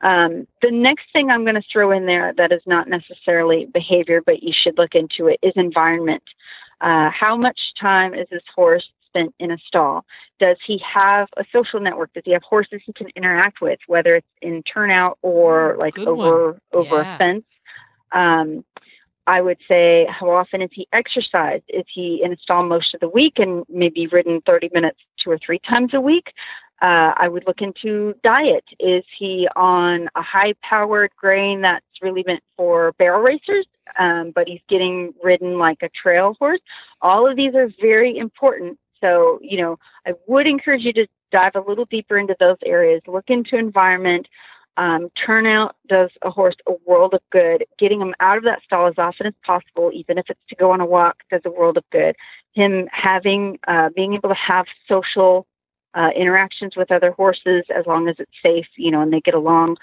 Um, the next thing I'm going to throw in there that is not necessarily behavior, but you should look into it is environment. Uh, how much time is this horse spent in a stall? Does he have a social network? Does he have horses he can interact with, whether it's in turnout or like good over one. over Yeah. a fence? Um, I would say, how often is he exercised? Is he in a stall most of the week and maybe ridden 30 minutes two or three times a week? Uh, I would look into diet. Is he on a high powered grain that's really meant for barrel racers, um, but he's getting ridden like a trail horse? All of these are very important. So, you know, I would encourage you to dive a little deeper into those areas. Look into environment. Um, turnout does a horse a world of good. Getting him out of that stall as often as possible, even if it's to go on a walk, does a world of good. Him having, uh, being able to have social uh, interactions with other horses as long as it's safe, you know, and they get along,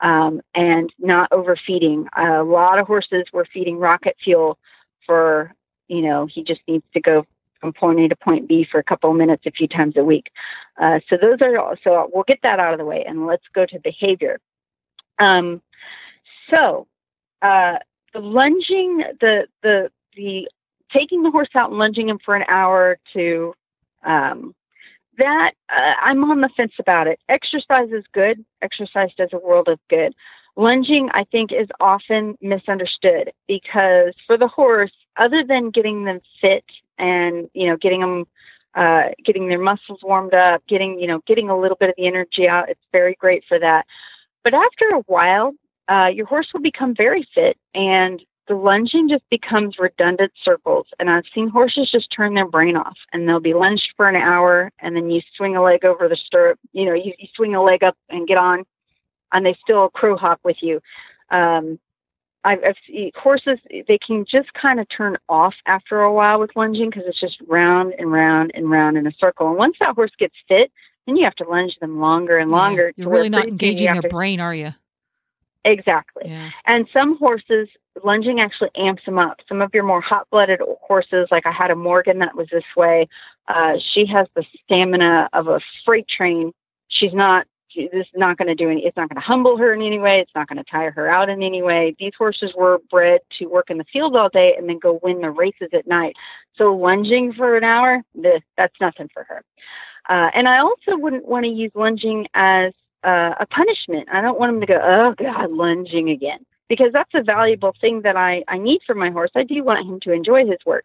um, and not overfeeding. a lot of horses were feeding rocket fuel for, you know, he just needs to go from point A to point B for a couple of minutes a few times a week. Uh, so those are all, so we'll get that out of the way and let's go to behavior. Um, so uh, the lunging, the the the taking the horse out and lunging him for an hour to um, that uh, I'm on the fence about it. Exercise is good. Exercise does a world of good. Lunging, I think, is often misunderstood because for the horse, other than getting them fit and you know getting them uh, getting their muscles warmed up, getting you know getting a little bit of the energy out, it's very great for that. But after a while, uh, your horse will become very fit and the lunging just becomes redundant circles. And I've seen horses just turn their brain off and they'll be lunged for an hour and then you swing a leg over the stirrup, you know, you, you swing a leg up and get on and they still crow hop with you. Um, I've, I've seen horses, they can just kind of turn off after a while with lunging because it's just round and round and round in a circle. And once that horse gets fit, then you have to lunge them longer and longer. You're really not engaging their to- brain, are you? Exactly. Yeah. And some horses, lunging actually amps them up. Some of your more hot blooded horses, like I had a Morgan that was this way, uh, she has the stamina of a freight train. She's not, this is not going to do any, it's not going to humble her in any way. It's not going to tire her out in any way. These horses were bred to work in the fields all day and then go win the races at night. So lunging for an hour, this, that's nothing for her. Uh, and I also wouldn't want to use lunging as uh, a punishment. I don't want him to go, oh God, lunging again, because that's a valuable thing that I, I need for my horse. I do want him to enjoy his work.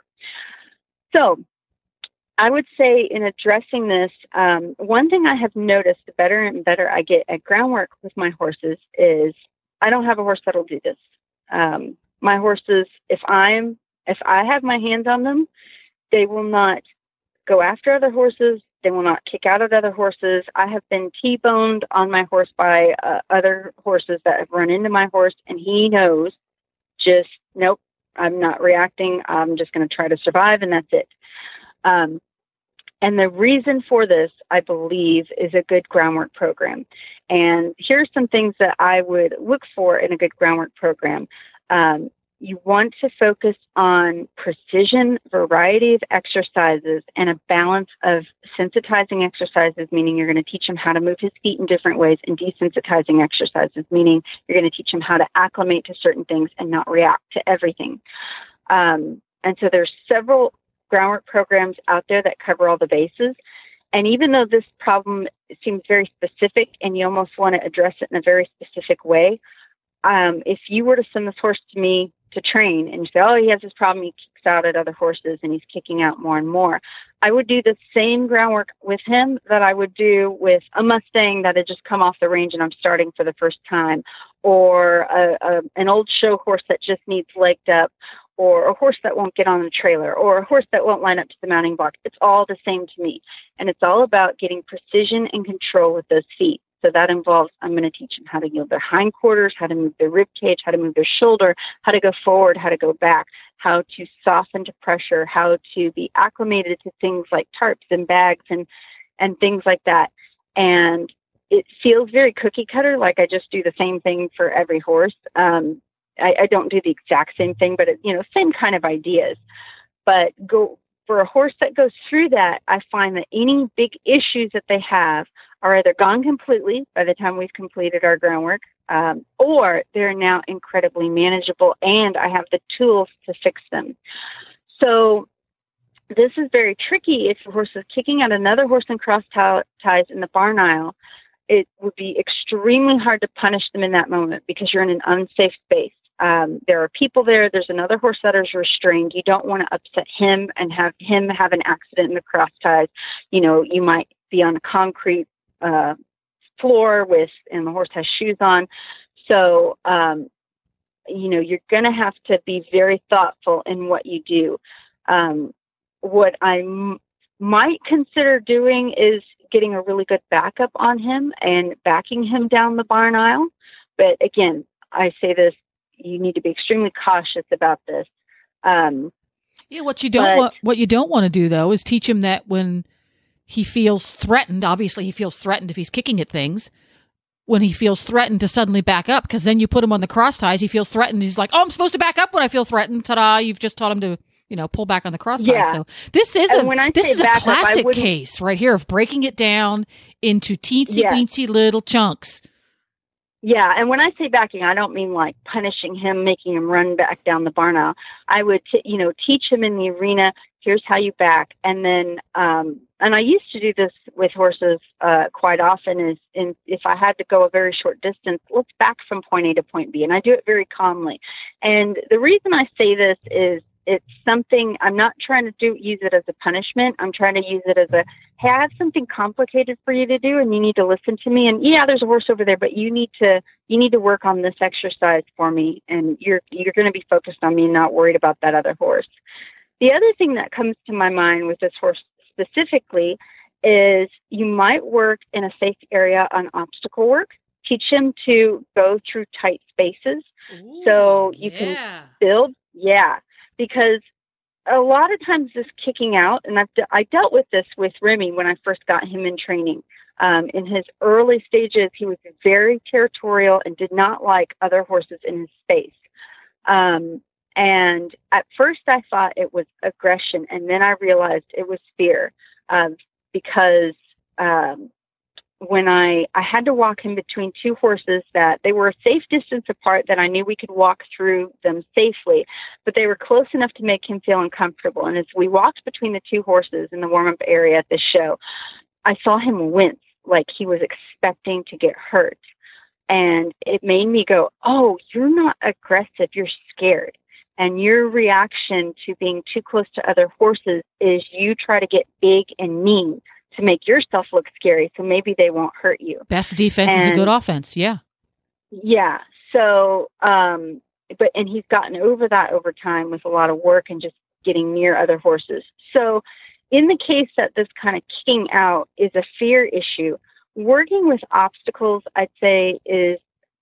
So I would say in addressing this, um, one thing I have noticed the better and better I get at groundwork with my horses is I don't have a horse that'll do this. Um, my horses, if I'm, if I have my hands on them, they will not go after other horses. They will not kick out at other horses. I have been T-boned on my horse by uh, other horses that have run into my horse, and he knows just nope. I'm not reacting. I'm just going to try to survive, and that's it. Um, and the reason for this, I believe, is a good groundwork program. And here are some things that I would look for in a good groundwork program. Um, you want to focus on precision, variety of exercises, and a balance of sensitizing exercises, meaning you're going to teach him how to move his feet in different ways, and desensitizing exercises, meaning you're going to teach him how to acclimate to certain things and not react to everything. Um, and so there's several groundwork programs out there that cover all the bases. And even though this problem seems very specific and you almost want to address it in a very specific way, um, if you were to send this horse to me to train and you say, oh, he has this problem, he kicks out at other horses and he's kicking out more and more, I would do the same groundwork with him that I would do with a Mustang that had just come off the range and I'm starting for the first time, or a, a, an old show horse that just needs legged up, or a horse that won't get on the trailer, or a horse that won't line up to the mounting block. It's all the same to me. And it's all about getting precision and control with those feet. So that involves I'm going to teach them how to yield their hindquarters, how to move their rib cage, how to move their shoulder, how to go forward, how to go back, how to soften to pressure, how to be acclimated to things like tarps and bags and and things like that. And it feels very cookie cutter, like I just do the same thing for every horse. Um, I, I don't do the exact same thing, but it, you know, same kind of ideas. But go for a horse that goes through that, I find that any big issues that they have are either gone completely by the time we've completed our groundwork, um, or they're now incredibly manageable, and I have the tools to fix them. So this is very tricky if a horse is kicking at another horse in cross ties in the barn aisle. It would be extremely hard to punish them in that moment because you're in an unsafe space. Um, there are people there. There's another horse that is restrained. You don't want to upset him and have him have an accident in the cross ties. You know, you might be on a concrete uh, floor with, and the horse has shoes on. So, um, you know, you're going to have to be very thoughtful in what you do. Um, what I m- might consider doing is getting a really good backup on him and backing him down the barn aisle. But again, I say this you need to be extremely cautious about this. Um, yeah, what you don't but, want, what you don't want to do though is teach him that when he feels threatened, obviously he feels threatened if he's kicking at things. When he feels threatened to suddenly back up, because then you put him on the cross ties, he feels threatened. He's like, "Oh, I'm supposed to back up when I feel threatened." Ta-da! You've just taught him to, you know, pull back on the cross ties. Yeah. So this is and a this is a classic up, case right here of breaking it down into teensy yeah. weensy little chunks. Yeah, and when I say backing, I don't mean like punishing him, making him run back down the barn aisle. I would, t- you know, teach him in the arena. Here's how you back, and then, um, and I used to do this with horses uh, quite often. Is in if I had to go a very short distance, let's back from point A to point B, and I do it very calmly. And the reason I say this is it's something I'm not trying to do use it as a punishment. I'm trying to use it as a hey, I have something complicated for you to do and you need to listen to me and yeah, there's a horse over there, but you need to you need to work on this exercise for me and you're you're gonna be focused on me and not worried about that other horse. The other thing that comes to my mind with this horse specifically is you might work in a safe area on obstacle work. Teach him to go through tight spaces Ooh, so you yeah. can build yeah because a lot of times this kicking out, and I've de- I dealt with this with Remy when I first got him in training. Um, in his early stages, he was very territorial and did not like other horses in his space. Um, and at first, I thought it was aggression, and then I realized it was fear um, because um, when I I had to walk in between two horses that they were a safe distance apart that I knew we could walk through them safely, but they were close enough to make him feel uncomfortable. And as we walked between the two horses in the warm up area at the show, I saw him wince like he was expecting to get hurt. And it made me go, Oh, you're not aggressive, you're scared. And your reaction to being too close to other horses is you try to get big and mean to make yourself look scary so maybe they won't hurt you. Best defense and, is a good offense, yeah. Yeah. So um but and he's gotten over that over time with a lot of work and just getting near other horses. So in the case that this kind of kicking out is a fear issue, working with obstacles I'd say is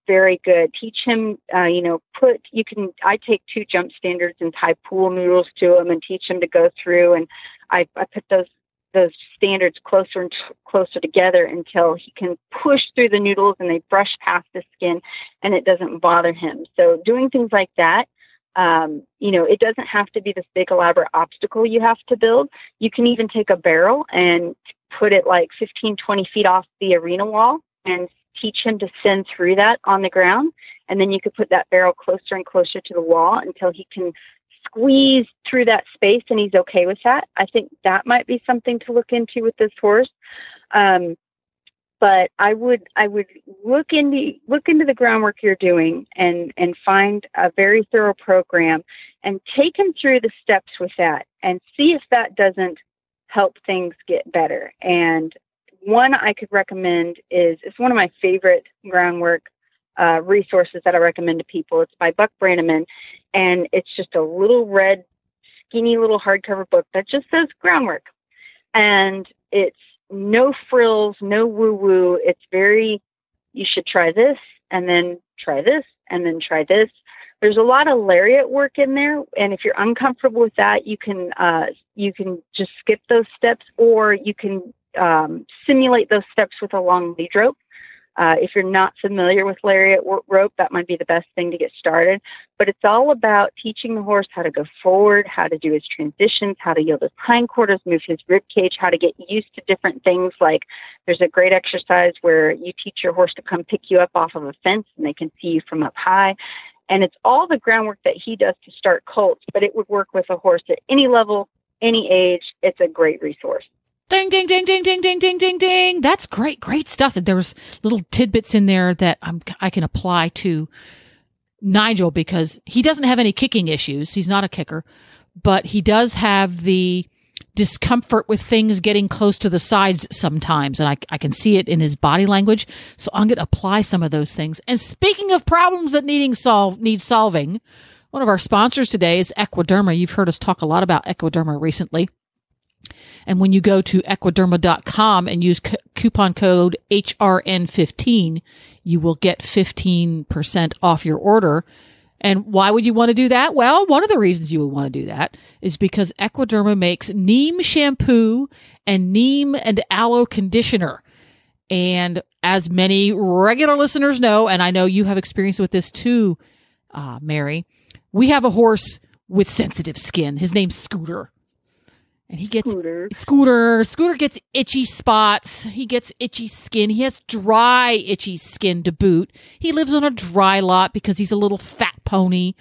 very good. Teach him, uh, you know, put, you can, I take two jump standards and tie pool noodles to him and teach him to go through. And I, I put those, those standards closer and t- closer together until he can push through the noodles and they brush past the skin and it doesn't bother him. So doing things like that, um, you know, it doesn't have to be this big elaborate obstacle you have to build. You can even take a barrel and put it like 15, 20 feet off the arena wall and teach him to send through that on the ground. And then you could put that barrel closer and closer to the wall until he can squeeze through that space and he's okay with that. I think that might be something to look into with this horse. Um, but I would I would look into look into the groundwork you're doing and and find a very thorough program and take him through the steps with that and see if that doesn't help things get better. And one I could recommend is it's one of my favorite groundwork uh, resources that I recommend to people. It's by Buck Brannaman, and it's just a little red, skinny little hardcover book that just says groundwork, and it's no frills, no woo woo. It's very, you should try this, and then try this, and then try this. There's a lot of lariat work in there, and if you're uncomfortable with that, you can uh, you can just skip those steps, or you can um, simulate those steps with a long lead rope. Uh, if you're not familiar with lariat rope, that might be the best thing to get started. But it's all about teaching the horse how to go forward, how to do his transitions, how to yield his hindquarters, move his rib cage, how to get used to different things. Like there's a great exercise where you teach your horse to come pick you up off of a fence and they can see you from up high. And it's all the groundwork that he does to start colts, but it would work with a horse at any level, any age. It's a great resource. Ding, ding, ding, ding, ding, ding, ding, ding, ding. That's great, great stuff. There was little tidbits in there that I'm, I can apply to Nigel because he doesn't have any kicking issues. He's not a kicker, but he does have the discomfort with things getting close to the sides sometimes. And I, I can see it in his body language. So I'm going to apply some of those things. And speaking of problems that needing solve, need solving, one of our sponsors today is Equiderma. You've heard us talk a lot about Equiderma recently. And when you go to equiderma.com and use c- coupon code HRN15, you will get 15% off your order. And why would you want to do that? Well, one of the reasons you would want to do that is because Equiderma makes neem shampoo and neem and aloe conditioner. And as many regular listeners know, and I know you have experience with this too, uh, Mary, we have a horse with sensitive skin. His name's Scooter and he gets Scooter. Scooter. Scooter gets itchy spots. He gets itchy skin. He has dry, itchy skin to boot. He lives on a dry lot because he's a little fat pony.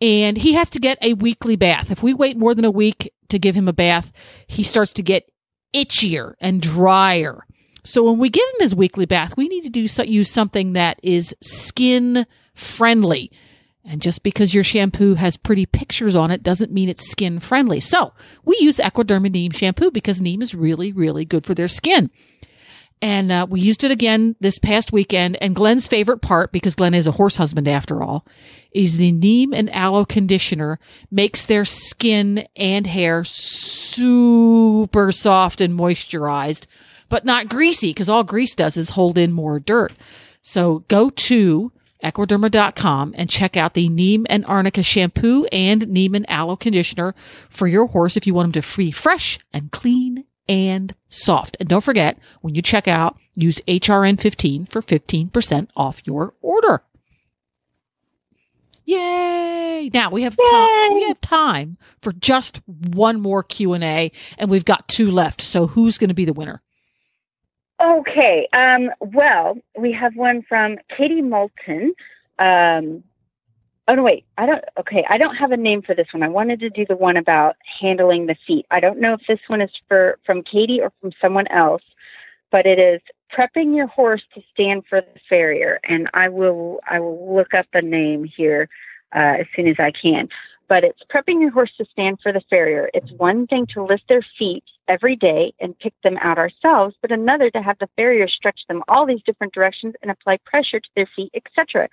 And he has to get a weekly bath. If we wait more than a week to give him a bath, he starts to get itchier and drier. So when we give him his weekly bath, we need to do use something that is skin friendly. And just because your shampoo has pretty pictures on it doesn't mean it's skin friendly. So we use Equiderma Neem shampoo because neem is really, really good for their skin. And uh, we used it again this past weekend. And Glenn's favorite part, because Glenn is a horse husband after all, is the neem and aloe conditioner makes their skin and hair super soft and moisturized, but not greasy because all grease does is hold in more dirt. So go to equiderma.com and check out the neem and arnica shampoo and neem and aloe conditioner for your horse if you want him to be fresh and clean and soft. And don't forget, when you check out, use HRN15 for 15% off your order. Yay! Now we have time. We have time for just one more Q and A, and we've got two left. So who's going to be the winner? Okay. Um, well, we have one from Katie Moulton. Um, oh no, wait. I don't. Okay, I don't have a name for this one. I wanted to do the one about handling the feet. I don't know if this one is for from Katie or from someone else, but it is prepping your horse to stand for the farrier. And I will. I will look up the name here uh, as soon as I can but it's prepping your horse to stand for the farrier. It's one thing to lift their feet every day and pick them out ourselves, but another to have the farrier stretch them all these different directions and apply pressure to their feet, etc.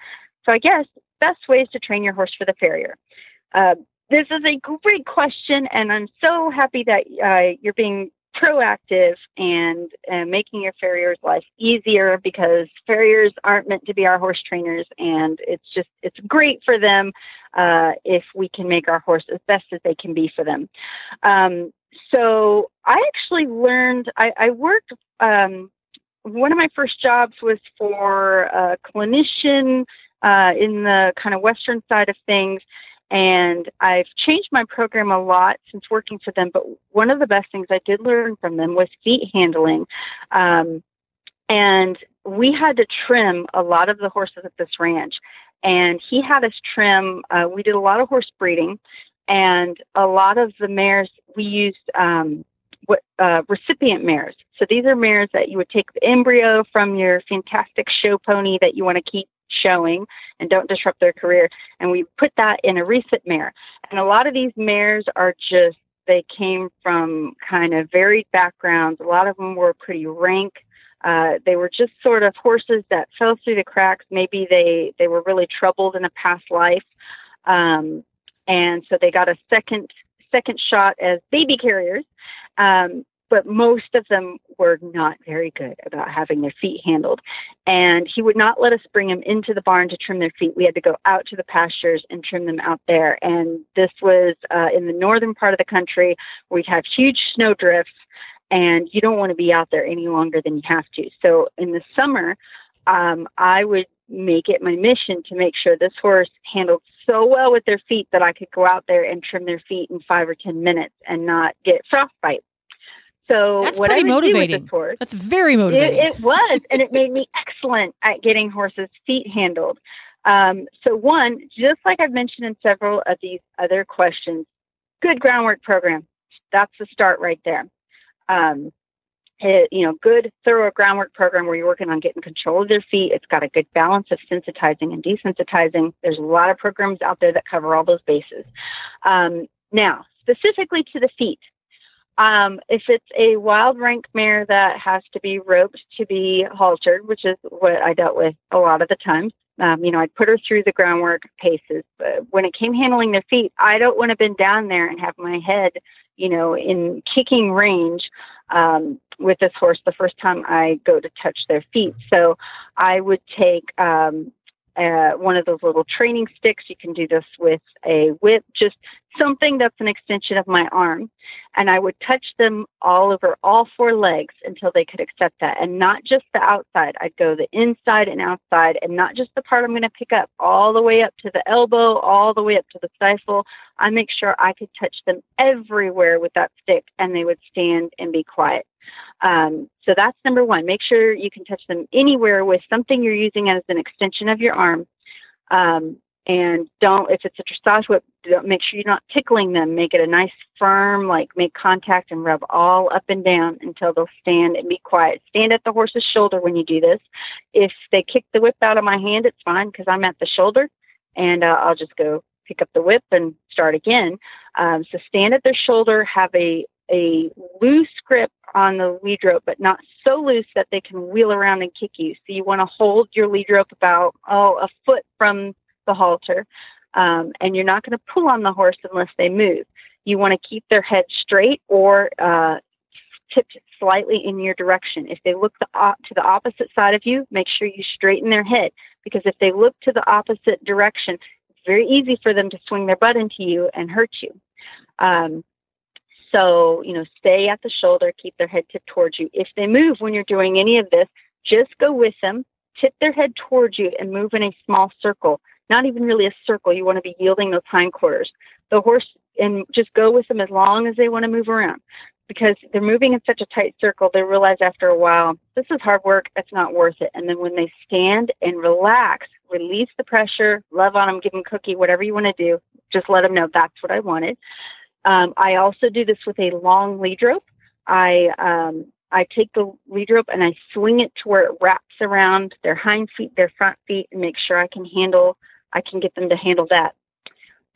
So I guess best ways to train your horse for the farrier. Uh, this is a great question, and I'm so happy that uh, you're being proactive and uh, making your farrier's life easier because farriers aren't meant to be our horse trainers and it's just it's great for them uh, if we can make our horse as best as they can be for them. Um, so i actually learned i, I worked um, one of my first jobs was for a clinician uh, in the kind of western side of things and I've changed my program a lot since working for them. But one of the best things I did learn from them was feet handling. Um, and we had to trim a lot of the horses at this ranch. And he had us trim, uh, we did a lot of horse breeding. And a lot of the mares, we used um, what, uh, recipient mares. So these are mares that you would take the embryo from your fantastic show pony that you want to keep showing and don't disrupt their career. And we put that in a recipient mare. And a lot of these mares are just, they came from kind of varied backgrounds. A lot of them were pretty rank. Uh, they were just sort of horses that fell through the cracks. Maybe they, they were really troubled in a past life. Um, and so they got a second, second shot as baby carriers. Um, but most of them were not very good about having their feet handled. And he would not let us bring them into the barn to trim their feet. We had to go out to the pastures and trim them out there. And this was uh, in the northern part of the country we'd have huge snow drifts, and you don't want to be out there any longer than you have to. So in the summer, um, I would make it my mission to make sure this horse handled so well with their feet that I could go out there and trim their feet in five or ten minutes and not get frostbite. So That's what pretty I would do with motivating. horse, That's very it, motivating. it was, and it made me excellent at getting horses' feet handled. Um, so one, just like I've mentioned in several of these other questions, good groundwork program. That's the start right there. Um, it, you know, good thorough groundwork program where you're working on getting control of their feet. It's got a good balance of sensitizing and desensitizing. There's a lot of programs out there that cover all those bases. Um, now, specifically to the feet, um, if it's a wild rank mare that has to be roped to be haltered, which is what I dealt with a lot of the times, um, you know, I'd put her through the groundwork paces. But when it came handling their feet, I don't want to been down there and have my head, you know, in kicking range um, with this horse the first time I go to touch their feet. So I would take um, uh, one of those little training sticks. You can do this with a whip, just something that's an extension of my arm. And I would touch them all over all four legs until they could accept that. And not just the outside. I'd go the inside and outside, and not just the part I'm going to pick up, all the way up to the elbow, all the way up to the stifle. I make sure I could touch them everywhere with that stick, and they would stand and be quiet. Um, so that's number one. Make sure you can touch them anywhere with something you're using as an extension of your arm. Um, and don't, if it's a dressage whip, don't, make sure you're not tickling them. Make it a nice firm, like make contact and rub all up and down until they'll stand and be quiet. Stand at the horse's shoulder when you do this. If they kick the whip out of my hand, it's fine because I'm at the shoulder and uh, I'll just go pick up the whip and start again. Um, so stand at their shoulder, have a, a loose grip on the lead rope, but not so loose that they can wheel around and kick you. So you want to hold your lead rope about oh a foot from the halter, um, and you're not going to pull on the horse unless they move. You want to keep their head straight or uh, tipped slightly in your direction. If they look the, to the opposite side of you, make sure you straighten their head because if they look to the opposite direction, it's very easy for them to swing their butt into you and hurt you. Um, so, you know, stay at the shoulder, keep their head tipped towards you. If they move when you're doing any of this, just go with them, tip their head towards you, and move in a small circle. Not even really a circle. You want to be yielding those hindquarters. The horse, and just go with them as long as they want to move around. Because they're moving in such a tight circle, they realize after a while, this is hard work, it's not worth it. And then when they stand and relax, release the pressure, love on them, give them cookie, whatever you want to do, just let them know that's what I wanted. Um, I also do this with a long lead rope. I um, I take the lead rope and I swing it to where it wraps around their hind feet, their front feet, and make sure I can handle. I can get them to handle that.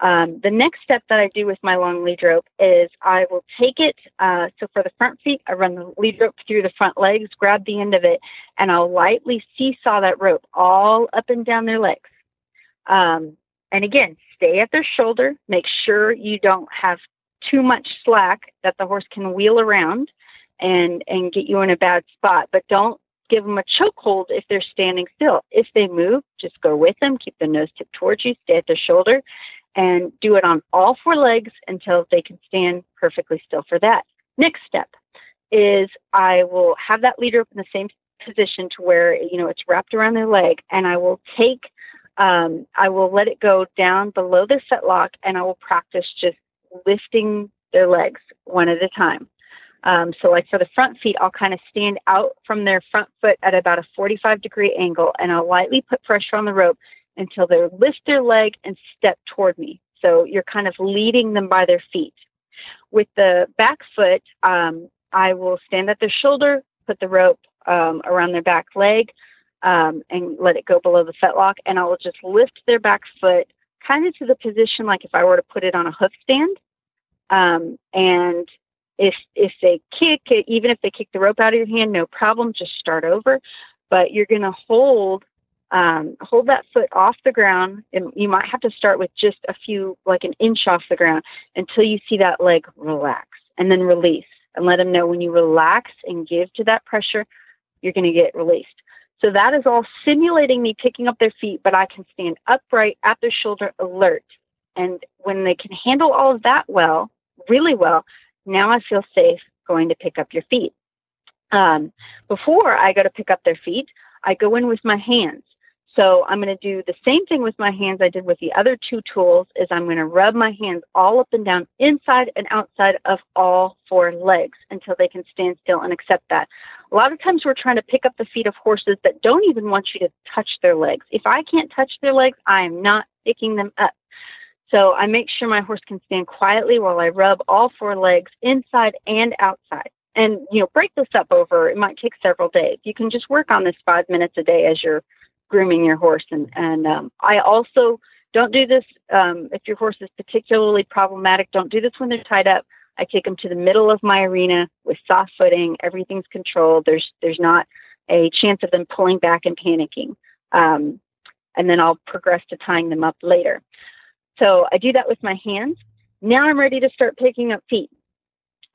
Um, the next step that I do with my long lead rope is I will take it. Uh, so for the front feet, I run the lead rope through the front legs, grab the end of it, and I'll lightly seesaw that rope all up and down their legs. Um, and again, stay at their shoulder. Make sure you don't have too much slack that the horse can wheel around and and get you in a bad spot. But don't give them a chokehold if they're standing still. If they move, just go with them. Keep the nose tip towards you. Stay at their shoulder, and do it on all four legs until they can stand perfectly still for that. Next step is I will have that leader up in the same position to where you know it's wrapped around their leg, and I will take. Um, I will let it go down below their fetlock, and I will practice just lifting their legs one at a time. Um, so, like for the front feet, I'll kind of stand out from their front foot at about a 45 degree angle, and I'll lightly put pressure on the rope until they lift their leg and step toward me. So you're kind of leading them by their feet. With the back foot, um, I will stand at their shoulder, put the rope um, around their back leg, um, and let it go below the fetlock, and I will just lift their back foot kind of to the position like if I were to put it on a hoof stand. Um, and if if they kick it, even if they kick the rope out of your hand, no problem. Just start over. But you're going to hold um, hold that foot off the ground, and you might have to start with just a few, like an inch off the ground, until you see that leg relax, and then release, and let them know when you relax and give to that pressure, you're going to get released. So that is all simulating me picking up their feet, but I can stand upright at their shoulder, alert. And when they can handle all of that well, really well, now I feel safe going to pick up your feet. Um, before I go to pick up their feet, I go in with my hands. So I'm going to do the same thing with my hands I did with the other two tools is I'm going to rub my hands all up and down inside and outside of all four legs until they can stand still and accept that. A lot of times we're trying to pick up the feet of horses that don't even want you to touch their legs. If I can't touch their legs, I am not picking them up. So I make sure my horse can stand quietly while I rub all four legs inside and outside. And, you know, break this up over, it might take several days. You can just work on this five minutes a day as you're grooming your horse. And, and um, I also don't do this um, if your horse is particularly problematic. Don't do this when they're tied up. I take them to the middle of my arena with soft footing. Everything's controlled. There's there's not a chance of them pulling back and panicking. Um, and then I'll progress to tying them up later. So I do that with my hands. Now I'm ready to start picking up feet.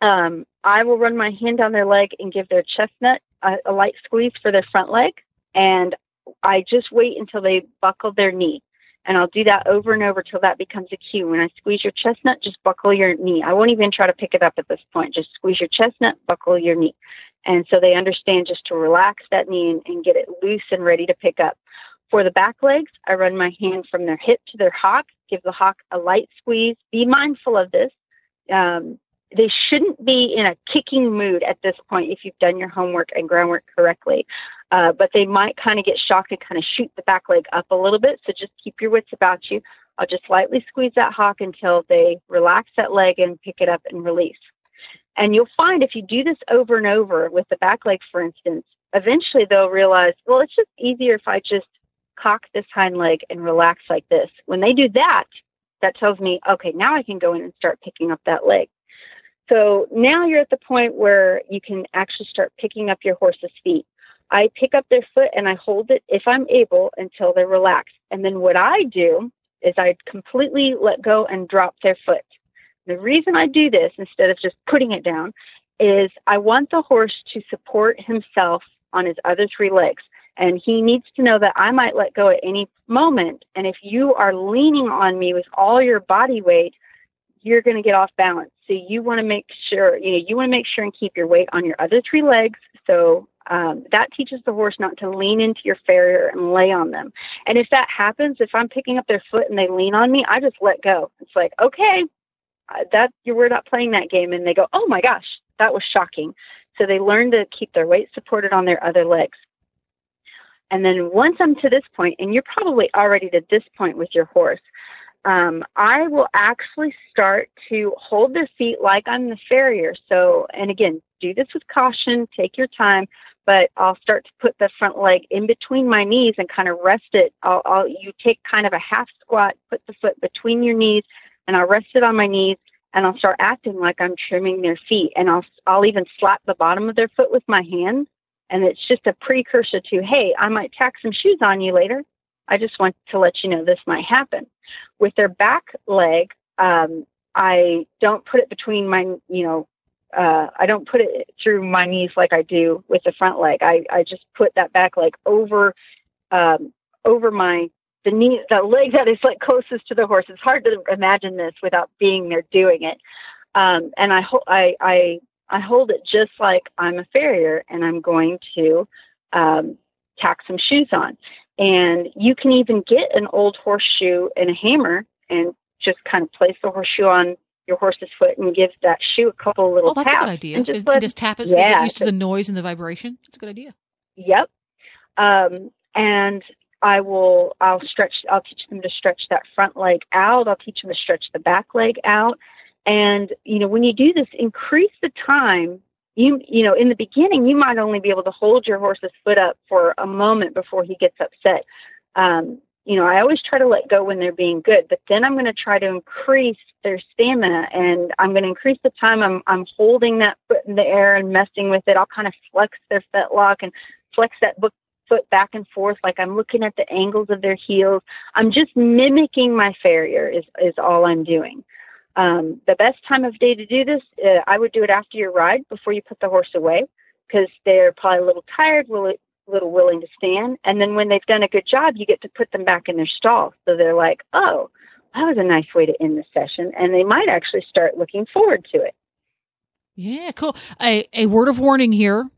Um, I will run my hand down their leg and give their chestnut a, a light squeeze for their front leg, and I just wait until they buckle their knee. And I'll do that over and over till that becomes a cue. When I squeeze your chestnut, just buckle your knee. I won't even try to pick it up at this point. Just squeeze your chestnut, buckle your knee. And so they understand just to relax that knee and, and get it loose and ready to pick up. For the back legs, I run my hand from their hip to their hock, give the hock a light squeeze. Be mindful of this. Um, they shouldn't be in a kicking mood at this point if you've done your homework and groundwork correctly. Uh, but they might kind of get shocked and kind of shoot the back leg up a little bit. So just keep your wits about you. I'll just lightly squeeze that hock until they relax that leg and pick it up and release. And you'll find if you do this over and over with the back leg, for instance, eventually they'll realize, well, it's just easier if I just cock this hind leg and relax like this. When they do that, that tells me, okay, now I can go in and start picking up that leg. So now you're at the point where you can actually start picking up your horse's feet. I pick up their foot and I hold it if I'm able until they're relaxed. And then what I do is I completely let go and drop their foot. The reason I do this instead of just putting it down is I want the horse to support himself on his other three legs. And he needs to know that I might let go at any moment. And if you are leaning on me with all your body weight, you're going to get off balance. So you want to make sure, you know, you want to make sure and keep your weight on your other three legs. So um, that teaches the horse not to lean into your farrier and lay on them. And if that happens, if I'm picking up their foot and they lean on me, I just let go. It's like, okay, uh, that we're not playing that game, and they go, oh my gosh, that was shocking. So they learn to keep their weight supported on their other legs. And then once I'm to this point, and you're probably already to this point with your horse, um, I will actually start to hold their feet like I'm the farrier. So, and again, do this with caution, take your time, but I'll start to put the front leg in between my knees and kind of rest it. I'll, I'll you take kind of a half squat, put the foot between your knees, and I'll rest it on my knees, and I'll start acting like I'm trimming their feet, and I'll I'll even slap the bottom of their foot with my hand, and it's just a precursor to, hey, I might tack some shoes on you later. I just want to let you know this might happen. With their back leg, um, I don't put it between my, you know, uh, I don't put it through my knees like I do with the front leg. I, I just put that back leg over um, over my the knee the leg that is like closest to the horse. It's hard to imagine this without being there doing it. Um, and I, ho- I I I hold it just like I'm a farrier, and I'm going to um, tack some shoes on. And you can even get an old horseshoe and a hammer and just kind of place the horseshoe on your horse's foot and give that shoe a couple of little Oh, that's taps. a good idea. And Just, let, just tap it so they get used to the noise and the vibration. That's a good idea. Yep. Um, and I will. I'll stretch. I'll teach them to stretch that front leg out. I'll teach them to stretch the back leg out. And you know, when you do this, increase the time. You you know, in the beginning, you might only be able to hold your horse's foot up for a moment before he gets upset. Um, you know, I always try to let go when they're being good, but then I'm going to try to increase their stamina and I'm going to increase the time I'm, I'm holding that foot in the air and messing with it. I'll kind of flex their fetlock and flex that book, foot back and forth like I'm looking at the angles of their heels. I'm just mimicking my farrier is, is all I'm doing. Um, the best time of day to do this, uh, I would do it after your ride before you put the horse away because they're probably a little tired, will a little willing to stand. And then when they've done a good job, you get to put them back in their stall. So they're like, oh, that was a nice way to end the session. And they might actually start looking forward to it. Yeah, cool. A a word of warning here.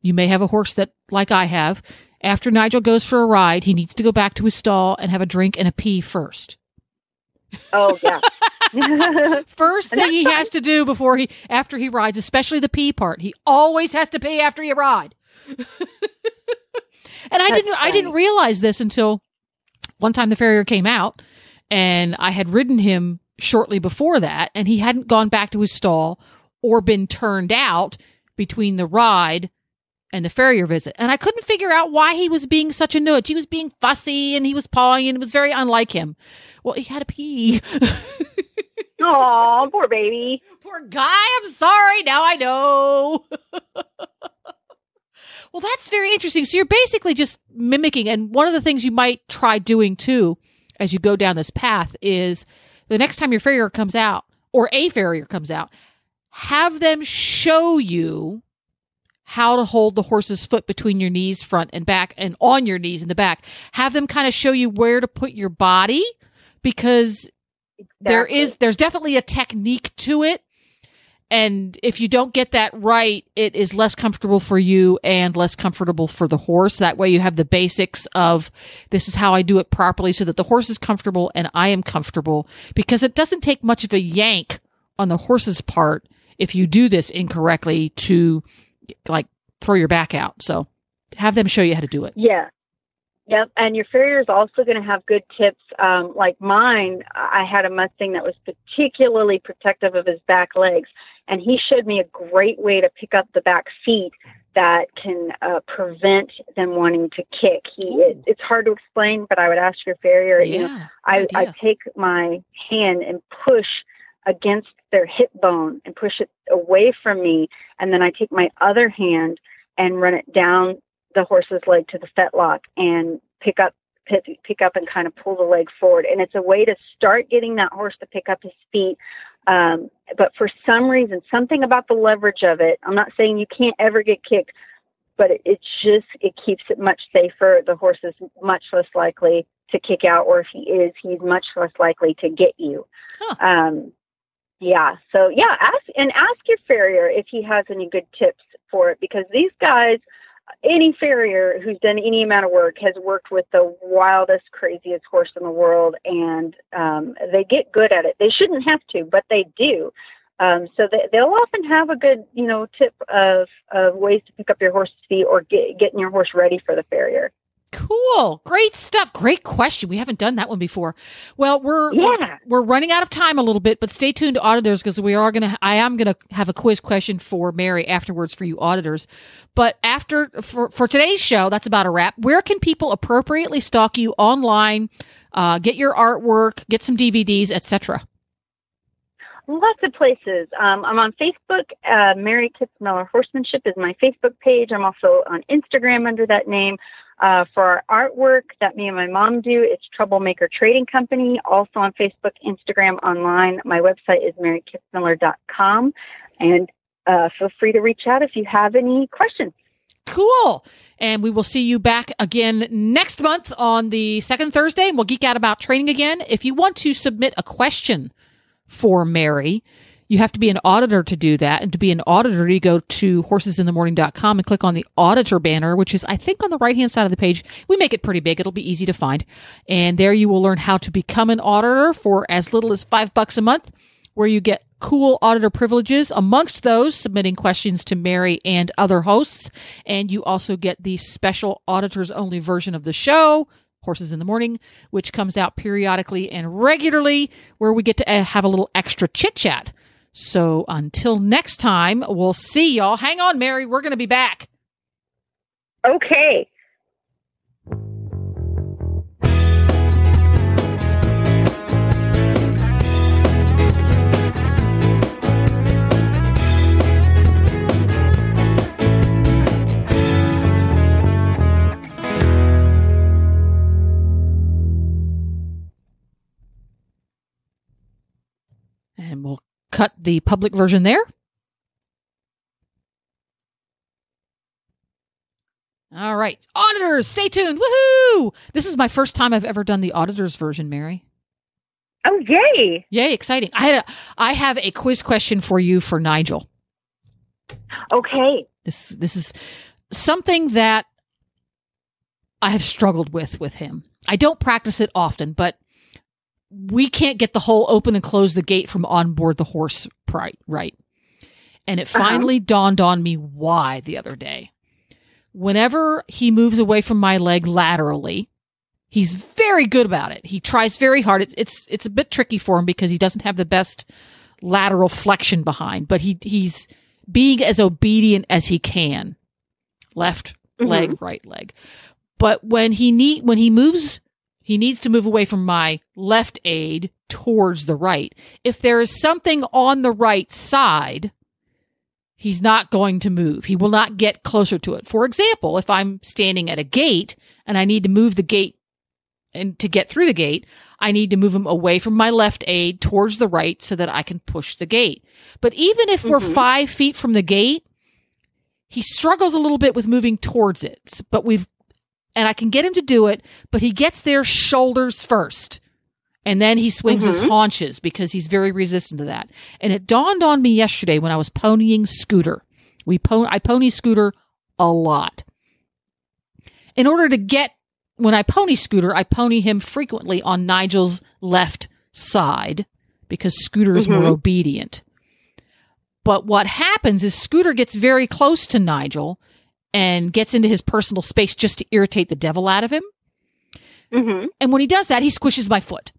You may have a horse that, like I have, after Nigel goes for a ride, he needs to go back to his stall and have a drink and a pee first. Oh, yeah. First thing he has to do before he after he rides, especially the pee part. He always has to pee after you ride. and I That's didn't I didn't realize this until one time the farrier came out and I had ridden him shortly before that and he hadn't gone back to his stall or been turned out between the ride and the farrier visit. And I couldn't figure out why he was being such a nudge. He was being fussy and he was pawing and it was very unlike him. Well, he had a pee. Oh, poor baby. Poor guy, I'm sorry. Now I know. well, that's very interesting. So you're basically just mimicking. And one of the things you might try doing too, as you go down this path, is the next time your farrier comes out or a farrier comes out, have them show you how to hold the horse's foot between your knees, front and back, and on your knees in the back. Have them kind of show you where to put your body because there Exactly. is there's definitely a technique to it. And if you don't get that right it is less comfortable for you and less comfortable for the horse. That way you have the basics of this is how i do it properly so that the horse is comfortable and i am comfortable. Because it doesn't take much of a yank on the horse's part if you do this incorrectly to like throw your back out. So have them show you how to do it. Yeah. Yep. And your farrier is also going to have good tips. Um, like mine, I had a Mustang that was particularly protective of his back legs, and he showed me a great way to pick up the back feet that can uh, prevent them wanting to kick. He, it, it's hard to explain, but I would ask your farrier. You know, I, I take my hand and push against their hip bone and push it away from me, and then I take my other hand and run it down the horse's leg to the fetlock and pick up pick, pick up and kind of pull the leg forward. And it's a way to start getting that horse to pick up his feet. Um, but for some reason, something about the leverage of it, I'm not saying you can't ever get kicked, but it, it's just, it keeps it much safer. The horse is much less likely to kick out, or if he is, he's much less likely to get you. Huh. Um, yeah. So yeah, ask and ask your farrier if he has any good tips for it because these guys, any farrier who's done any amount of work has worked with the wildest, craziest horse in the world, and um, they get good at it. They shouldn't have to, but they do. Um, so they, they'll often have a good, you know, tip of, of ways to pick up your horse's feet or get, getting your horse ready for the farrier. Cool. Great stuff. Great question. We haven't done that one before. Well, we're Yeah. we're running out of time a little bit, but stay tuned to auditors because we are going to I am going to have a quiz question for Mary afterwards for you auditors. But after for for today's show, that's about a wrap. Where can people appropriately stalk you online, uh, get your artwork, get some DVDs, etc.? Lots of places. Um, I'm on Facebook. Uh, Mary Kitzmiller Horsemanship is my Facebook page. I'm also on Instagram under that name. Uh, for our artwork that me and my mom do, it's Troublemaker Trading Company. Also on Facebook, Instagram, online. My website is marykitzmiller.com. And uh, feel free to reach out if you have any questions. Cool. And we will see you back again next month on the second Thursday. And we'll geek out about training again. If you want to submit a question for Mary, you have to be an auditor to do that. And to be an auditor, you go to horsesinthemorning.com and click on the auditor banner, which is, I think, on the right hand side of the page. We make it pretty big. It'll be easy to find. And there you will learn how to become an auditor for as little as five bucks a month, where you get cool auditor privileges, amongst those submitting questions to Mary and other hosts. And you also get the special auditors only version of the show, Horses in the Morning, which comes out periodically and regularly, where we get to uh, have a little extra chit chat. So until next time, we'll see y'all. Hang on, Mary. We're going to be back. Okay. And we'll cut the public version there. All right. Auditors, stay tuned. Woohoo! This is my first time I've ever done the auditors version, Mary. Oh, yay. Yay, exciting. I had a I have a quiz question for you for Nigel. Okay. This this is something that I have struggled with with him. I don't practice it often, but we can't get the whole open and close the gate from on board the horse right. right. And it Uh-huh. finally dawned on me why the other day. Whenever he moves away from my leg laterally, he's very good about it. He tries very hard. It, it's it's a bit tricky for him because he doesn't have the best lateral flexion behind, but he he's being as obedient as he can. Left leg, right leg. But when he need when he moves he needs to move away from my left aid towards the right. If there is something on the right side, he's not going to move. He will not get closer to it. For example, if I'm standing at a gate and I need to move the gate and to get through the gate, I need to move him away from my left aid towards the right so that I can push the gate. But even if we're Mhm. five feet from the gate, he struggles a little bit with moving towards it. But we've, and I can get him to do it, but he gets there shoulders first. And then he swings his Mhm. haunches because he's very resistant to that. And it dawned on me yesterday when I was ponying Scooter. We pon- I pony Scooter a lot. In order to get when I pony Scooter, I pony him frequently on Nigel's left side because Scooter is more Mhm. obedient. But what happens is Scooter gets very close to Nigel and gets into his personal space just to irritate the devil out of him. hmm And when he does that, he squishes my foot.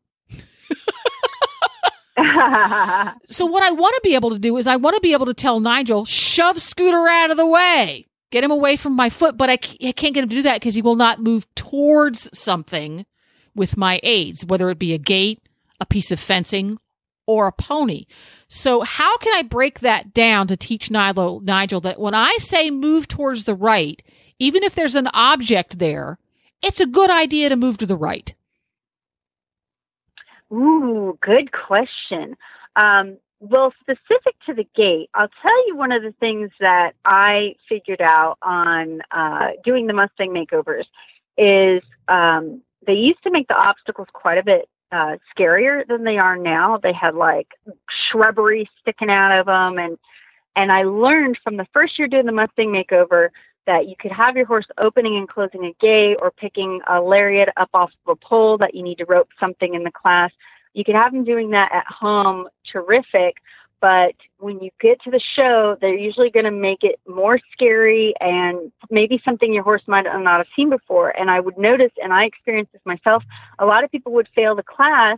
So what I want to be able to do is I want to be able to tell Nigel, shove Scooter out of the way, get him away from my foot. But I c- I can't get him to do that because he will not move towards something with my aids, whether it be a gate, a piece of fencing, or a pony. So how can I break that down to teach Nigel, Nigel that when I say move towards the right, even if there's an object there, it's a good idea to move to the right. Ooh, good question. Um, well, specific to the gate, I'll tell you one of the things that I figured out on uh, doing the Mustang makeovers is um, they used to make the obstacles quite a bit uh, scarier than they are now. They had like shrubbery sticking out of them, and and I learned from the first year doing the Mustang makeover that you could have your horse opening and closing a gate or picking a lariat up off of a pole that you need to rope something in the class. You could have them doing that at home, terrific. But when you get to the show, they're usually going to make it more scary and maybe something your horse might not have seen before. And I would notice, and I experienced this myself, a lot of people would fail the class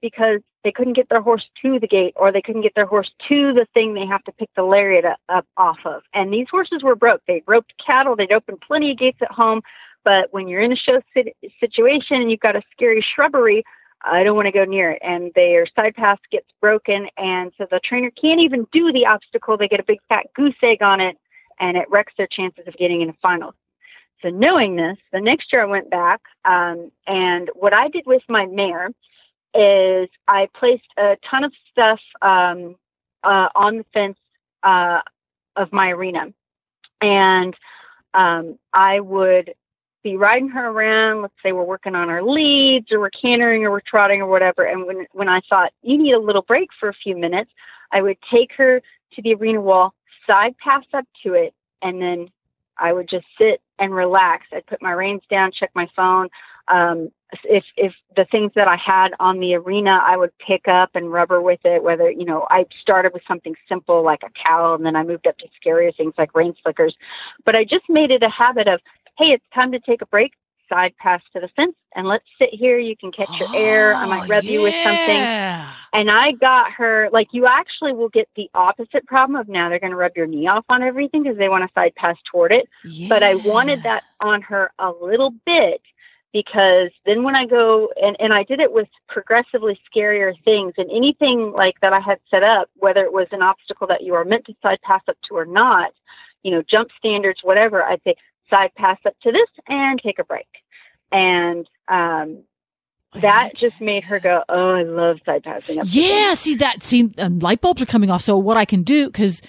because they couldn't get their horse to the gate or they couldn't get their horse to the thing they have to pick the lariat up, off of. And these horses were broke. They roped cattle, they'd opened plenty of gates at home. But when you're in a show sit- situation and you've got a scary shrubbery, I don't want to go near it. And their side pass gets broken. And so the trainer can't even do the obstacle. They get a big fat goose egg on it and it wrecks their chances of getting into finals. So knowing this, the next year I went back, um, and what I did with my mare is I placed a ton of stuff um, uh, on the fence uh, of my arena, and um, I would be riding her around. Let's say we're working on our leads, or we're cantering, or we're trotting, or whatever. And when when I thought you need a little break for a few minutes, I would take her to the arena wall, side pass up to it, and then I would just sit and relax. I'd put my reins down, check my phone. Um, if if the things that I had on the arena, I would pick up and rubber with it. Whether you know, I started with something simple like a towel, and then I moved up to scarier things like rain slickers. But I just made it a habit of, hey, it's time to take a break. Side pass to the fence, and let's sit here. You can catch your air. I might oh, rub Oh, you with something. And I got her like you actually will get the opposite problem of now they're going to rub your knee off on everything because they want to side pass toward it but I wanted that on her a little bit because then when I go and, and I did it with progressively scarier things and anything like that I had set up, whether it was an obstacle that you are meant to side pass up to or not, you know, jump standards, whatever, I'd say side pass up to this and take a break. And um, that just made her go, Oh, I love side passing up. Yeah, things." see that. See, um, light bulbs are coming off. So what I can do because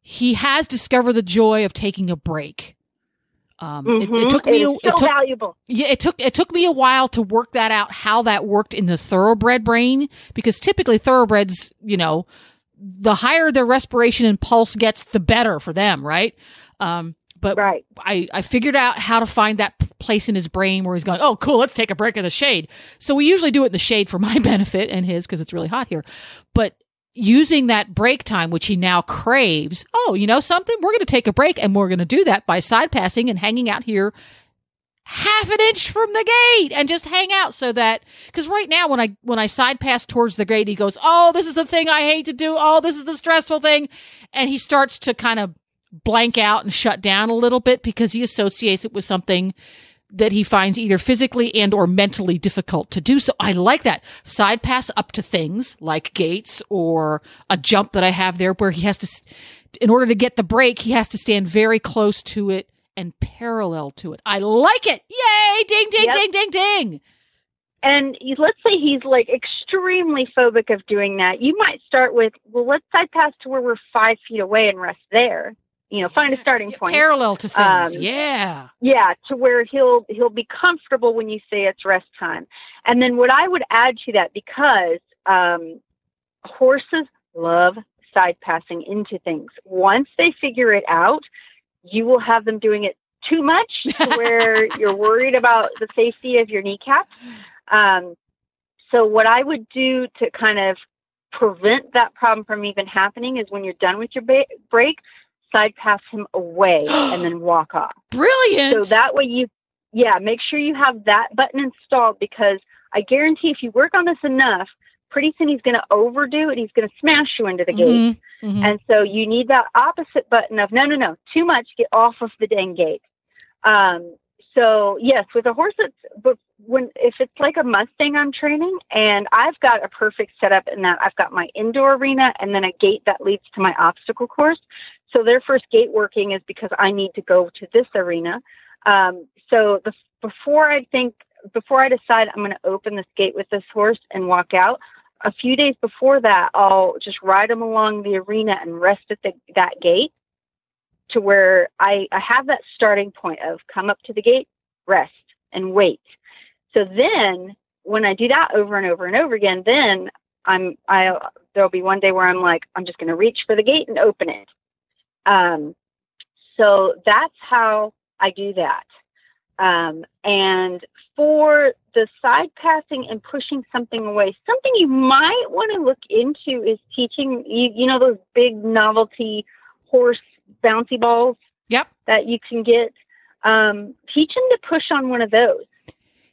he has discovered the joy of taking a break. Um, it, it Mhm. took me. It a, is it so took valuable. yeah, it took it took me a while to work that out how that worked in the thoroughbred brain because typically thoroughbreds, you know, the higher their respiration and pulse gets, the better for them, right? Um, but Right. I, I figured out how to find that place in his brain where he's going, oh, cool, let's take a break in the shade. So we usually do it in the shade for my benefit and his because it's really hot here. But using that break time, which he now craves, oh, you know something? We're going to take a break and we're going to do that by side passing and hanging out here half an inch from the gate and just hang out so that because right now when i when i side pass towards the gate he goes oh this is the thing i hate to do oh this is the stressful thing and he starts to kind of blank out and shut down a little bit because he associates it with something that he finds either physically and or mentally difficult to do. So i like that. Side pass up to things like gates or a jump that i have there where he has to in order to get the break he has to stand very close to it and parallel to it. I like it! Yay! Ding ding Yep. ding ding ding! And let's say he's like extremely phobic of doing that, you might start with, well, let's side pass to where we're five feet away and rest there. You know, find a starting point. parallel to things Um, yeah yeah, to where he'll he'll be comfortable when you say it's rest time. And then what I would add to that, because um, horses love side passing into things. Once they figure it out, you will have them doing it too much to where you're worried about the safety of your kneecaps. Um, so what I would do to kind of prevent that problem from even happening is when you're done with your ba- break, side pass him away and then walk off. brilliant So that way you, yeah, make sure you have that button installed because I guarantee if you work on this enough, pretty soon he's going to overdo it. He's going to smash you into the gate. Mhm, mhm. And so you need that opposite button of no, no, no, too much, get off of the dang gate. Um, so yes, with a horse, it's but when if it's like a Mustang I'm training, and I've got a perfect setup in that I've got my indoor arena and then a gate that leads to my obstacle course. So their first gate working is because I need to go to this arena. Um, so the, before I think, before I decide I'm going to open this gate with this horse and walk out, a few days before that, I'll just ride them along the arena and rest at the, that gate to where I, I have that starting point of come up to the gate, rest, and wait. So then when I do that over and over and over again, then I'm I there'll be one day where I'm like I'm just going to reach for the gate and open it. Um, so that's how I do that. Um, and for the side passing and pushing something away, something you might want to look into is teaching you, you know, those big novelty horse bouncy balls Yep. that you can get. Um, teach him to push on one of those.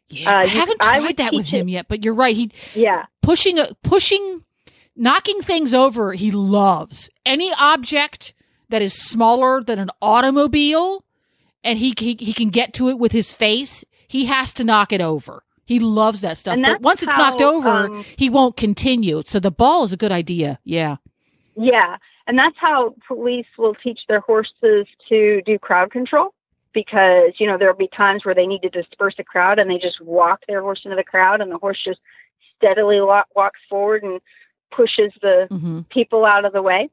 Yeah, Uh, I haven't I tried would that with him it- yet, but you're right. He Yeah. pushing pushing knocking things over he loves any object that is smaller than an automobile and he, he he can get to it with his face he has to knock it over. He loves that stuff. But once it's knocked over um, he won't continue. So the ball is a good idea. Yeah. Yeah, and that's how police will teach their horses to do crowd control because you know there'll be times where they need to disperse a crowd and they just walk their horse into the crowd and the horse just steadily wa- walks forward and pushes the hmm people out of the way.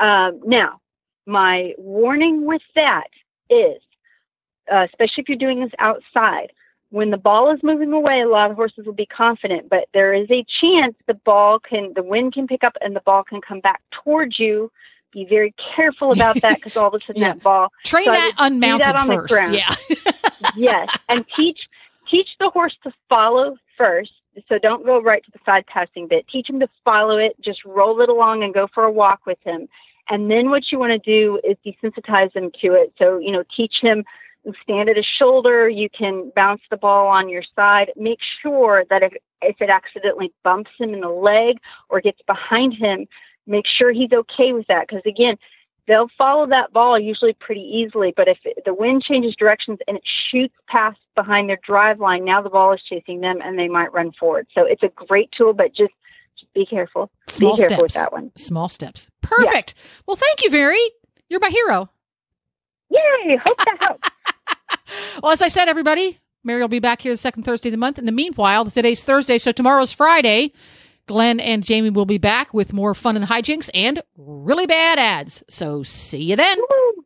Um, now, my warning with that is, uh, especially if you're doing this outside, when the ball is moving away, a lot of horses will be confident, but there is a chance the ball can, the wind can pick up and the ball can come back towards you. Be very careful about that because all of a sudden Yeah. that ball Train So that unmounted that on the first. ground. Yeah. yes, and teach teach the horse to follow first. So don't go right to the side passing bit. Teach him to follow it. Just roll it along and go for a walk with him. And then what you want to do is desensitize him to it. So you know, teach him stand at his shoulder. You can bounce the ball on your side. Make sure that if if it accidentally bumps him in the leg or gets behind him, make sure he's okay with that. Because again, they'll follow that ball usually pretty easily. But if the wind changes directions and it shoots past behind their drive line, now the ball is chasing them and they might run forward. So it's a great tool, but just be careful. Small be careful with steps. that one. Small steps. Perfect. Well, thank you, Mary. You're my hero. Yay! Hope that helps. Well, as I said, everybody, Mary will be back here the second Thursday of the month. In the meanwhile, today's Thursday, so tomorrow's Friday. Glenn and Jamie will be back with more fun and hijinks and really bad ads. So see you then. Woo.